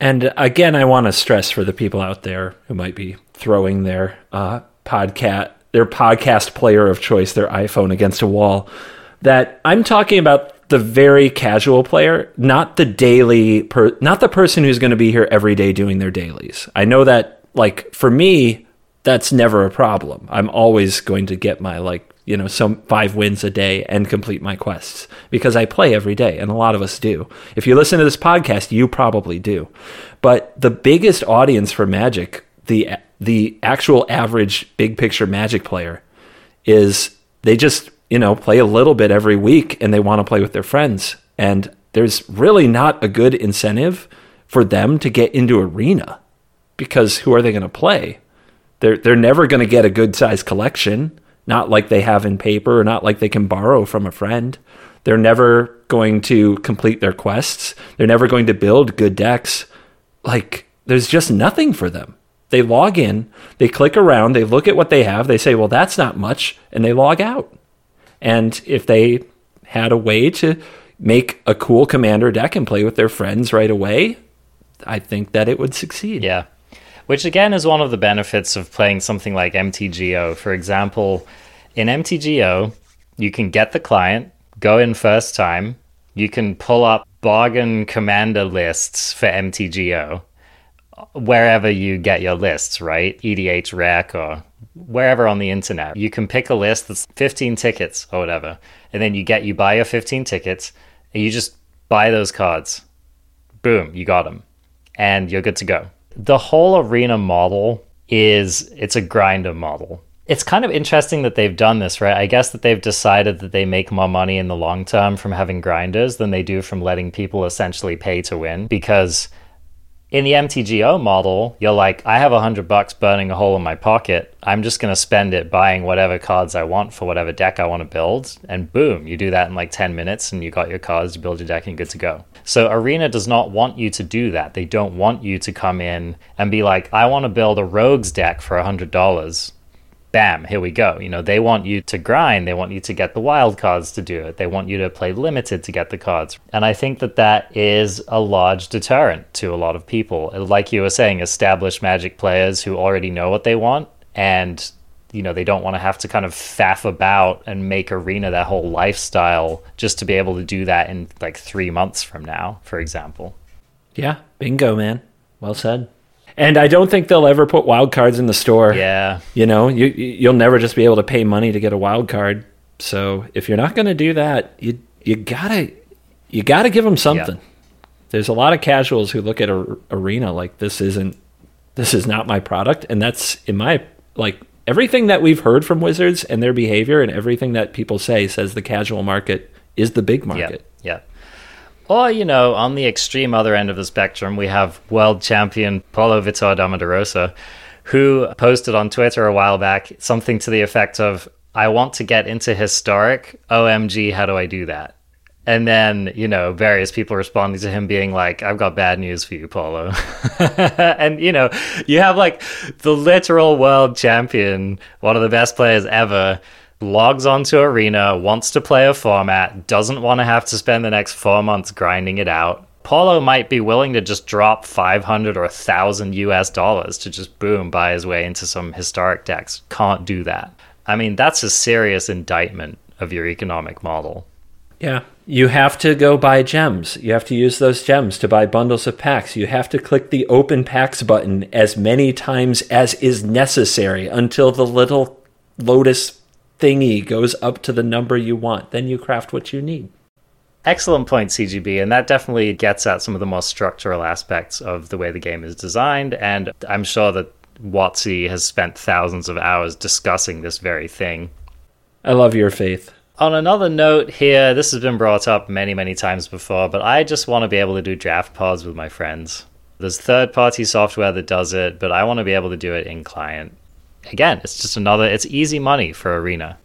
And again, I want to stress for the people out there who might be throwing their uh, podcast their podcast player of choice, their iPhone against a wall, that I'm talking about the very casual player, not the daily per, not the person who's going to be here every day doing their dailies. I know that like for me, that's never a problem. I'm always going to get my like you know some five wins a day and complete my quests because I play every day and a lot of us do. If you listen to this podcast, you probably do. But the biggest audience for Magic, the the actual average big picture Magic player is they just, you know, play a little bit every week and they want to play with their friends and there's really not a good incentive for them to get into arena because who are they going to play? They're they're never going to get a good size collection not like they have in paper or not like they can borrow from a friend. They're never going to complete their quests. They're never going to build good decks. Like, there's just nothing for them. They log in, they click around, they look at what they have, they say, well, that's not much, and they log out. And if they had a way to make a cool commander deck and play with their friends right away, I think that it would succeed. Yeah which again is one of the benefits of playing something like MTGO. For example, in MTGO, you can get the client, go in first time, you can pull up bargain commander lists for MTGO wherever you get your lists, right? EDHREC or wherever on the internet. You can pick a list that's 15 tickets or whatever, and then you get you buy your 15 tickets and you just buy those cards. Boom, you got them. And you're good to go the whole arena model is it's a grinder model. It's kind of interesting that they've done this, right? I guess that they've decided that they make more money in the long term from having grinders than they do from letting people essentially pay to win because in the MTGO model, you're like, I have a hundred bucks burning a hole in my pocket. I'm just gonna spend it buying whatever cards I want for whatever deck I want to build, and boom, you do that in like ten minutes, and you got your cards, you build your deck, and you're good to go. So Arena does not want you to do that. They don't want you to come in and be like, I want to build a rogues deck for a hundred dollars bam, here we go. You know, they want you to grind. They want you to get the wild cards to do it. They want you to play limited to get the cards. And I think that that is a large deterrent to a lot of people. Like you were saying, established Magic players who already know what they want and you know they don't want to have to kind of faff about and make arena their whole lifestyle just to be able to do that in like three months from now for example yeah bingo man well said and I don't think they'll ever put wild cards in the store. Yeah. You know, you you'll never just be able to pay money to get a wild card. So if you're not going to do that, you you gotta you gotta give them something. Yeah. There's a lot of casuals who look at a, arena like this isn't this is not my product, and that's in my like everything that we've heard from Wizards and their behavior and everything that people say says the casual market is the big market. Yeah. yeah. Or, you know, on the extreme other end of the spectrum, we have world champion Paulo Vitor Damo who posted on Twitter a while back something to the effect of, I want to get into historic. OMG, how do I do that? And then, you know, various people responding to him being like, I've got bad news for you, Paulo. and, you know, you have like the literal world champion, one of the best players ever, logs onto Arena, wants to play a format, doesn't want to have to spend the next four months grinding it out. Paulo might be willing to just drop 500 or 1,000 US dollars to just boom, buy his way into some historic decks. Can't do that. I mean, that's a serious indictment of your economic model. Yeah. You have to go buy gems. You have to use those gems to buy bundles of packs. You have to click the open packs button as many times as is necessary until the little lotus thingy goes up to the number you want. Then you craft what you need. Excellent point, CGB, and that definitely gets at some of the more structural aspects of the way the game is designed. And I'm sure that WotC has spent thousands of hours discussing this very thing. I love your faith. On another note here, this has been brought up many, many times before, but I just want to be able to do draft pods with my friends. There's third party software that does it, but I want to be able to do it in client again, it's just another, it's easy money for Arena.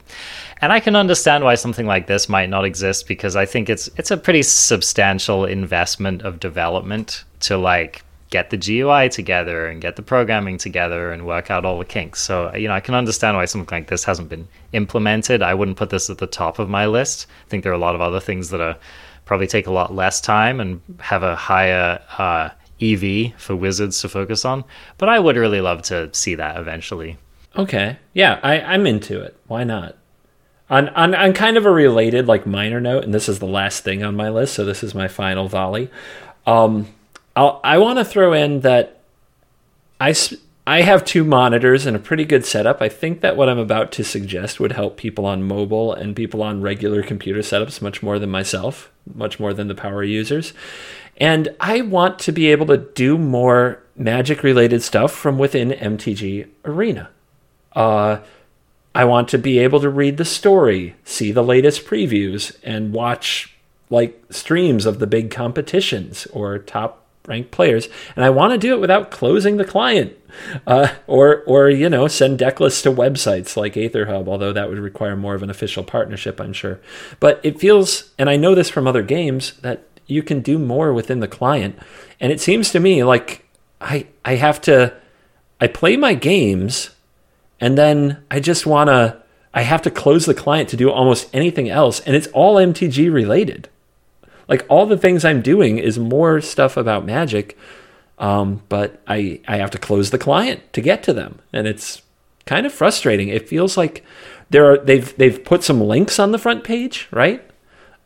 And I can understand why something like this might not exist because I think it's it's a pretty substantial investment of development to like get the GUI together and get the programming together and work out all the kinks. So, you know, I can understand why something like this hasn't been implemented. I wouldn't put this at the top of my list. I think there are a lot of other things that are probably take a lot less time and have a higher uh, EV for wizards to focus on. But I would really love to see that eventually. Okay. Yeah, I, I'm into it. Why not? On, on, on kind of a related, like minor note, and this is the last thing on my list, so this is my final volley. Um, I'll, I want to throw in that I, I have two monitors and a pretty good setup. I think that what I'm about to suggest would help people on mobile and people on regular computer setups much more than myself, much more than the power users. And I want to be able to do more magic related stuff from within MTG Arena. Uh, I want to be able to read the story, see the latest previews, and watch like streams of the big competitions or top ranked players. And I want to do it without closing the client, uh, or or you know send deck lists to websites like AetherHub, although that would require more of an official partnership, I'm sure. But it feels, and I know this from other games, that you can do more within the client. And it seems to me like I I have to I play my games and then I just want to, I have to close the client to do almost anything else. And it's all MTG related. Like all the things I'm doing is more stuff about magic. Um, but I, I have to close the client to get to them. And it's kind of frustrating. It feels like there are, they've, they've put some links on the front page, right?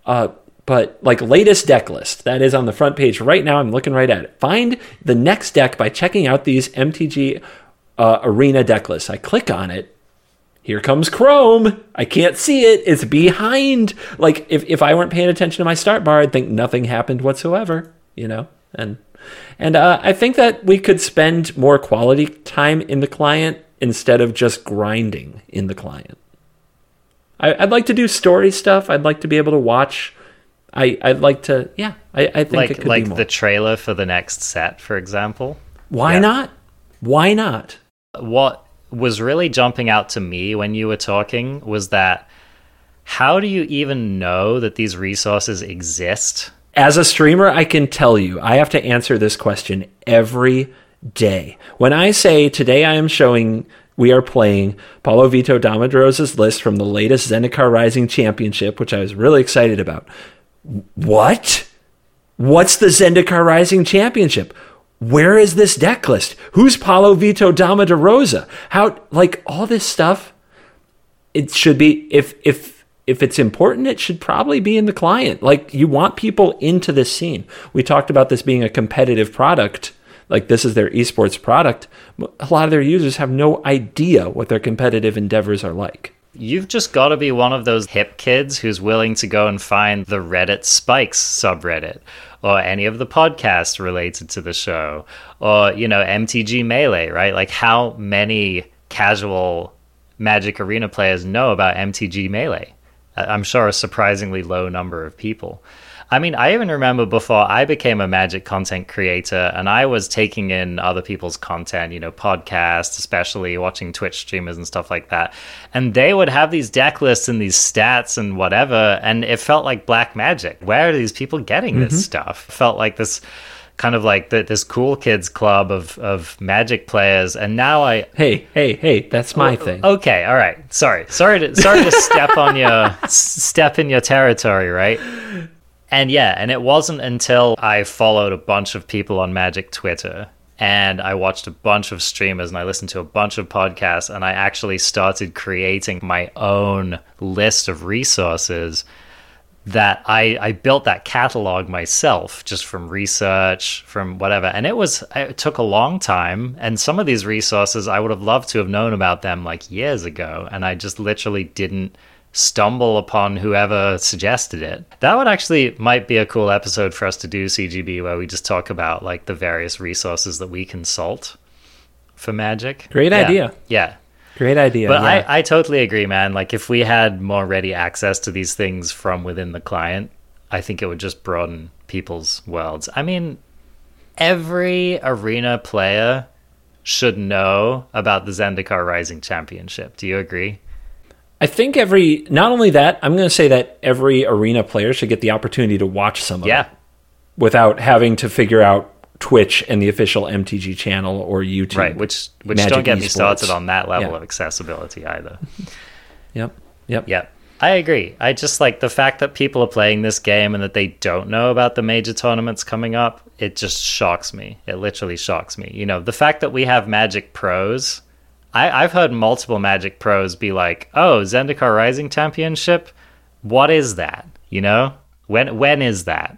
Uh, but like latest deck list that is on the front page right now i'm looking right at it find the next deck by checking out these mtg uh, arena deck list. I click on it. Here comes Chrome. I can't see it. It's behind. Like if, if I weren't paying attention to my start bar, I'd think nothing happened whatsoever. You know, and and uh, I think that we could spend more quality time in the client instead of just grinding in the client. I, would like to do story stuff. I'd like to be able to watch. I I'd like to yeah. I, I think like it could like the trailer for the next set, for example. Why yeah. not? Why not? What was really jumping out to me when you were talking was that how do you even know that these resources exist? As a streamer, I can tell you, I have to answer this question every day. When I say today I am showing we are playing Paulo Vitor Damo list from the latest Zendikar Rising Championship, which I was really excited about. What? What's the Zendikar Rising Championship? Where is this deck list? Who's Paulo Vitor Damo da Rosa? How like all this stuff? It should be if if if it's important, it should probably be in the client. Like you want people into this scene. We talked about this being a competitive product. Like this is their esports product. A lot of their users have no idea what their competitive endeavors are like. You've just got to be one of those hip kids who's willing to go and find the Reddit Spikes subreddit or any of the podcasts related to the show or you know MTG Melee, right? Like how many casual Magic Arena players know about MTG Melee? I'm sure a surprisingly low number of people. I mean, I even remember before I became a Magic content creator and I was taking in other people's content, you know, podcasts, especially watching Twitch streamers and stuff like that. And they would have these deck lists and these stats and whatever. And it felt like black magic. Where are these people getting this mm-hmm. stuff? It felt like this kind of like the, this cool kids club of, of magic players and now i hey hey hey that's my oh, thing okay all right sorry sorry to sorry to step on your step in your territory right and yeah, and it wasn't until I followed a bunch of people on Magic Twitter and I watched a bunch of streamers and I listened to a bunch of podcasts and I actually started creating my own list of resources that I, I built that catalog myself just from research from whatever. And it was it took a long time. And some of these resources I would have loved to have known about them like years ago. And I just literally didn't stumble upon whoever suggested it. That would actually might be a cool episode for us to do CGB where we just talk about like the various resources that we consult for magic. Great yeah. idea. Yeah. Great idea. But yeah. I, I totally agree, man. Like if we had more ready access to these things from within the client, I think it would just broaden people's worlds. I mean, every arena player should know about the Zendikar Rising Championship. Do you agree? I think every not only that, I'm going to say that every arena player should get the opportunity to watch some of Yeah. it without having to figure out Twitch and the official MTG channel or YouTube. Right, which which Magic don't get me started on that level Yeah. of accessibility either. Yep. Yep. Yep. I agree. I just like the fact that people are playing this game and that they don't know about the major tournaments coming up. It just shocks me. It literally shocks me. You know, the fact that we have Magic Pros. I, I've heard multiple Magic Pros be like, "Oh, Zendikar Rising Championship. What is that? You know, when when is that?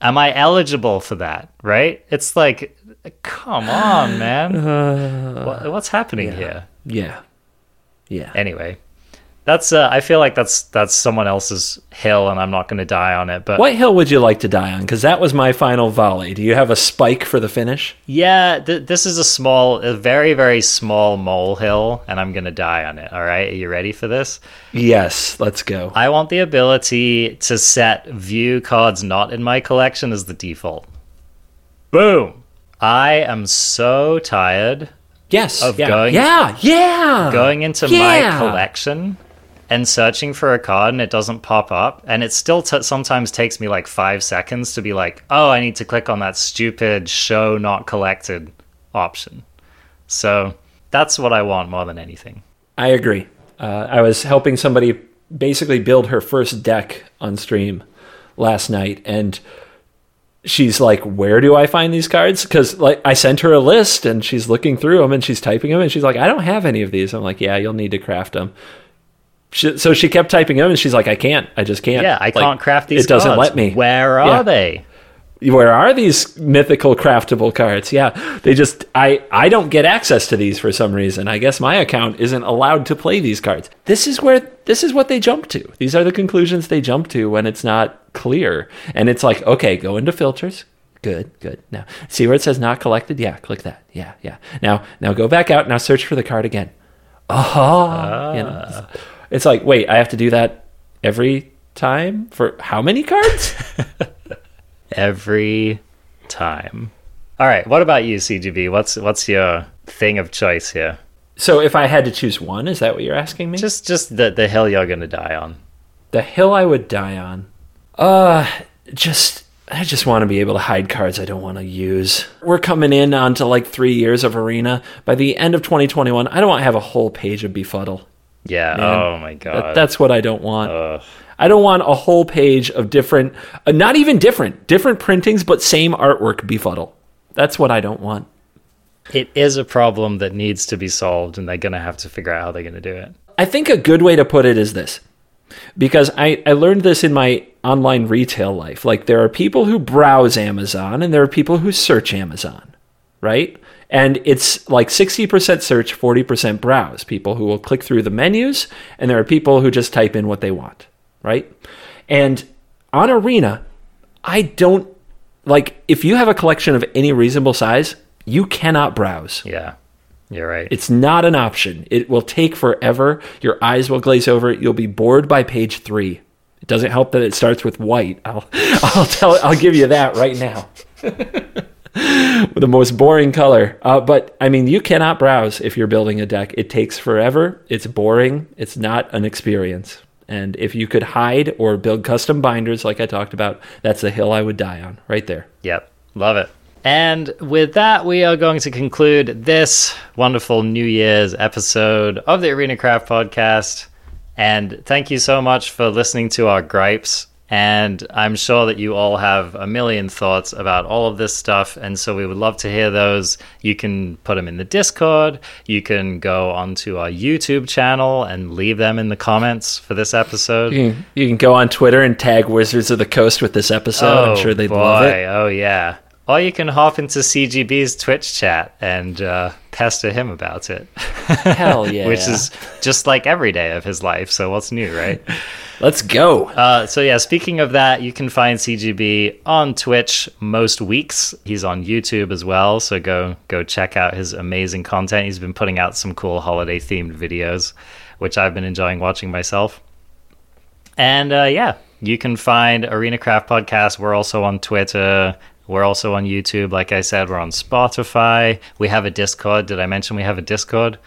Am I eligible for that? Right? It's like, come on, man. what, what's happening here? Yeah. Yeah. anyway that's uh, i feel like that's that's someone else's hill and i'm not going to die on it but What hill would you like to die on? Because that was my final volley. Do you have a spike for the finish? yeah th- this is a small a very very small molehill and i'm going to die on it all right are you ready for this Yes. Let's go. i want the ability to set view cards not in my collection as the default boom i am so tired Yes. Of yeah. going- yeah. Yeah. going into Yeah. my collection and searching for a card and it doesn't pop up and it still t- sometimes takes me like five seconds to be like oh i need to click on that stupid show not collected option so that's what i want more than anything I agree. Uh, I was helping somebody basically build her first deck on stream last night, and she's like, "Where do I find these cards?" Because like I sent her a list, and she's looking through them, and she's typing them, and she's like, "I don't have any of these." I'm like, "Yeah, you'll need to craft them." She, so she kept typing them, and she's like, "I can't. I just can't. yeah i Like, can't craft these It doesn't cards. let me. where are Yeah. they Where are these mythical craftable cards? Yeah, they just I I don't get access to these for some reason. I guess my account isn't allowed to play these cards. This is where this is what they jump to. These are the conclusions they jump to when it's not clear. And it's like, okay, go into filters. Good, good. Now, see where it says not collected? Yeah, click that. Yeah, yeah. Now, now go back out. Now search for the card again. Oh, you know, it's, like, wait, I have to do that every time for how many cards? every time all right what about you cgb what's what's your thing of choice here So if I had to choose one, is that what you're asking me? just just the the hill you're going to die on the hill I would die on. Uh just I just want to be able to hide cards I don't want to use. We're coming in onto like three years of arena. By the end of 2021, I don't want to have a whole page of befuddle. Yeah Man, oh my god That, that's what I don't want. Ugh. I don't want a whole page of different, uh, not even different, different printings, but same artwork befuddle. That's what I don't want. it is a problem that needs to be solved and they're going to have to figure out how they're going to do it I think a good way to put it is this. Because I, I learned this in my online retail life. Like, there are people who browse Amazon and there are people who search Amazon, right? And it's like 60% search, 40% browse. People who will click through the menus, and there are people who just type in what they want, right? And on Arena, I don't like if you have a collection of any reasonable size, you cannot browse. yeah you're right It's not an option. It will take forever. Your eyes will glaze over. You'll be bored by page three. It doesn't help that it starts with white. I'll, I'll tell. I'll give you that right now. the most boring color. Uh, but I mean, you cannot browse if you're building a deck. It takes forever. It's boring. It's not an experience. And if you could hide or build custom binders, like I talked about, that's the hill I would die on, right there. Yep, love it. And with that, we are going to conclude this wonderful New Year's episode of the Arena Craft podcast. And thank you so much for listening to our gripes. And I'm sure that you all have a million thoughts about all of this stuff. And so we would love to hear those. You can put them in the Discord. You can go onto our YouTube channel and leave them in the comments for this episode. You can, you can go on Twitter and tag Wizards of the Coast with this episode. I'm sure they'd love it. Oh yeah. Or you can hop into CGB's Twitch chat and uh, pester him about it. Hell yeah. Which is just like every day of his life. So what's new, right? Let's go. Uh, so yeah, speaking of that, you can find CGB on Twitch most weeks. He's on YouTube as well, so go go check out his amazing content. He's been putting out some cool holiday themed videos, which I've been enjoying watching myself. And uh, yeah, you can find Arena Craft Podcast. We're also on Twitter. We're also on YouTube. Like I said, we're on Spotify. We have a Discord. Did I mention we have a Discord?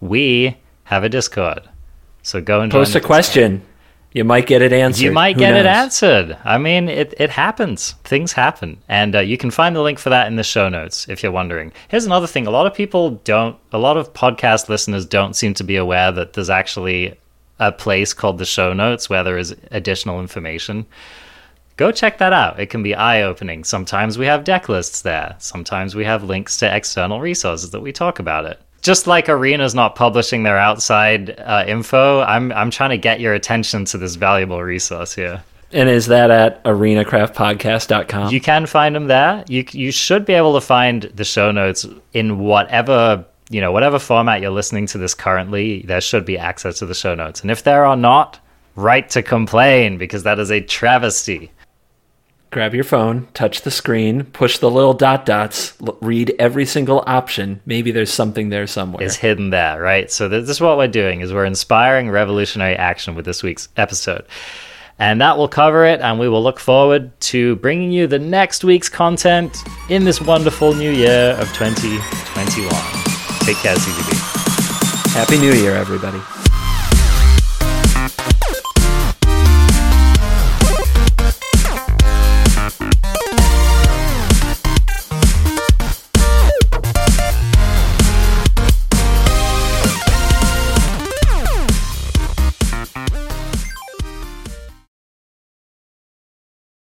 We have a Discord. So go and Post a question. You might get it answered. You might Who get it answered. I mean, it, it happens. Things happen. And uh, you can find the link for that in the show notes if you're wondering. Here's another thing a lot of people don't, a lot of podcast listeners don't seem to be aware that there's actually a place called the show notes where there is additional information. Go check that out. It can be eye opening. Sometimes we have deck lists there, sometimes we have links to external resources that we talk about it just like Arena's not publishing their outside uh, info, I'm I'm trying to get your attention to this valuable resource here. And is that at arenacraftpodcast.com? You can find them there. You you should be able to find the show notes in whatever you know whatever format you're listening to this currently. There should be access to the show notes, and if there are not, write to complain because that is a travesty. Grab your phone, touch the screen, push the little dot dots, l- read every single option. Maybe there's something there somewhere. It's hidden there, right? So th- this is what we're doing: is we're inspiring revolutionary action with this week's episode, and that will cover it. And we will look forward to bringing you the next week's content in this wonderful new year of 2021. Take care, CGB. Happy New Year, everybody.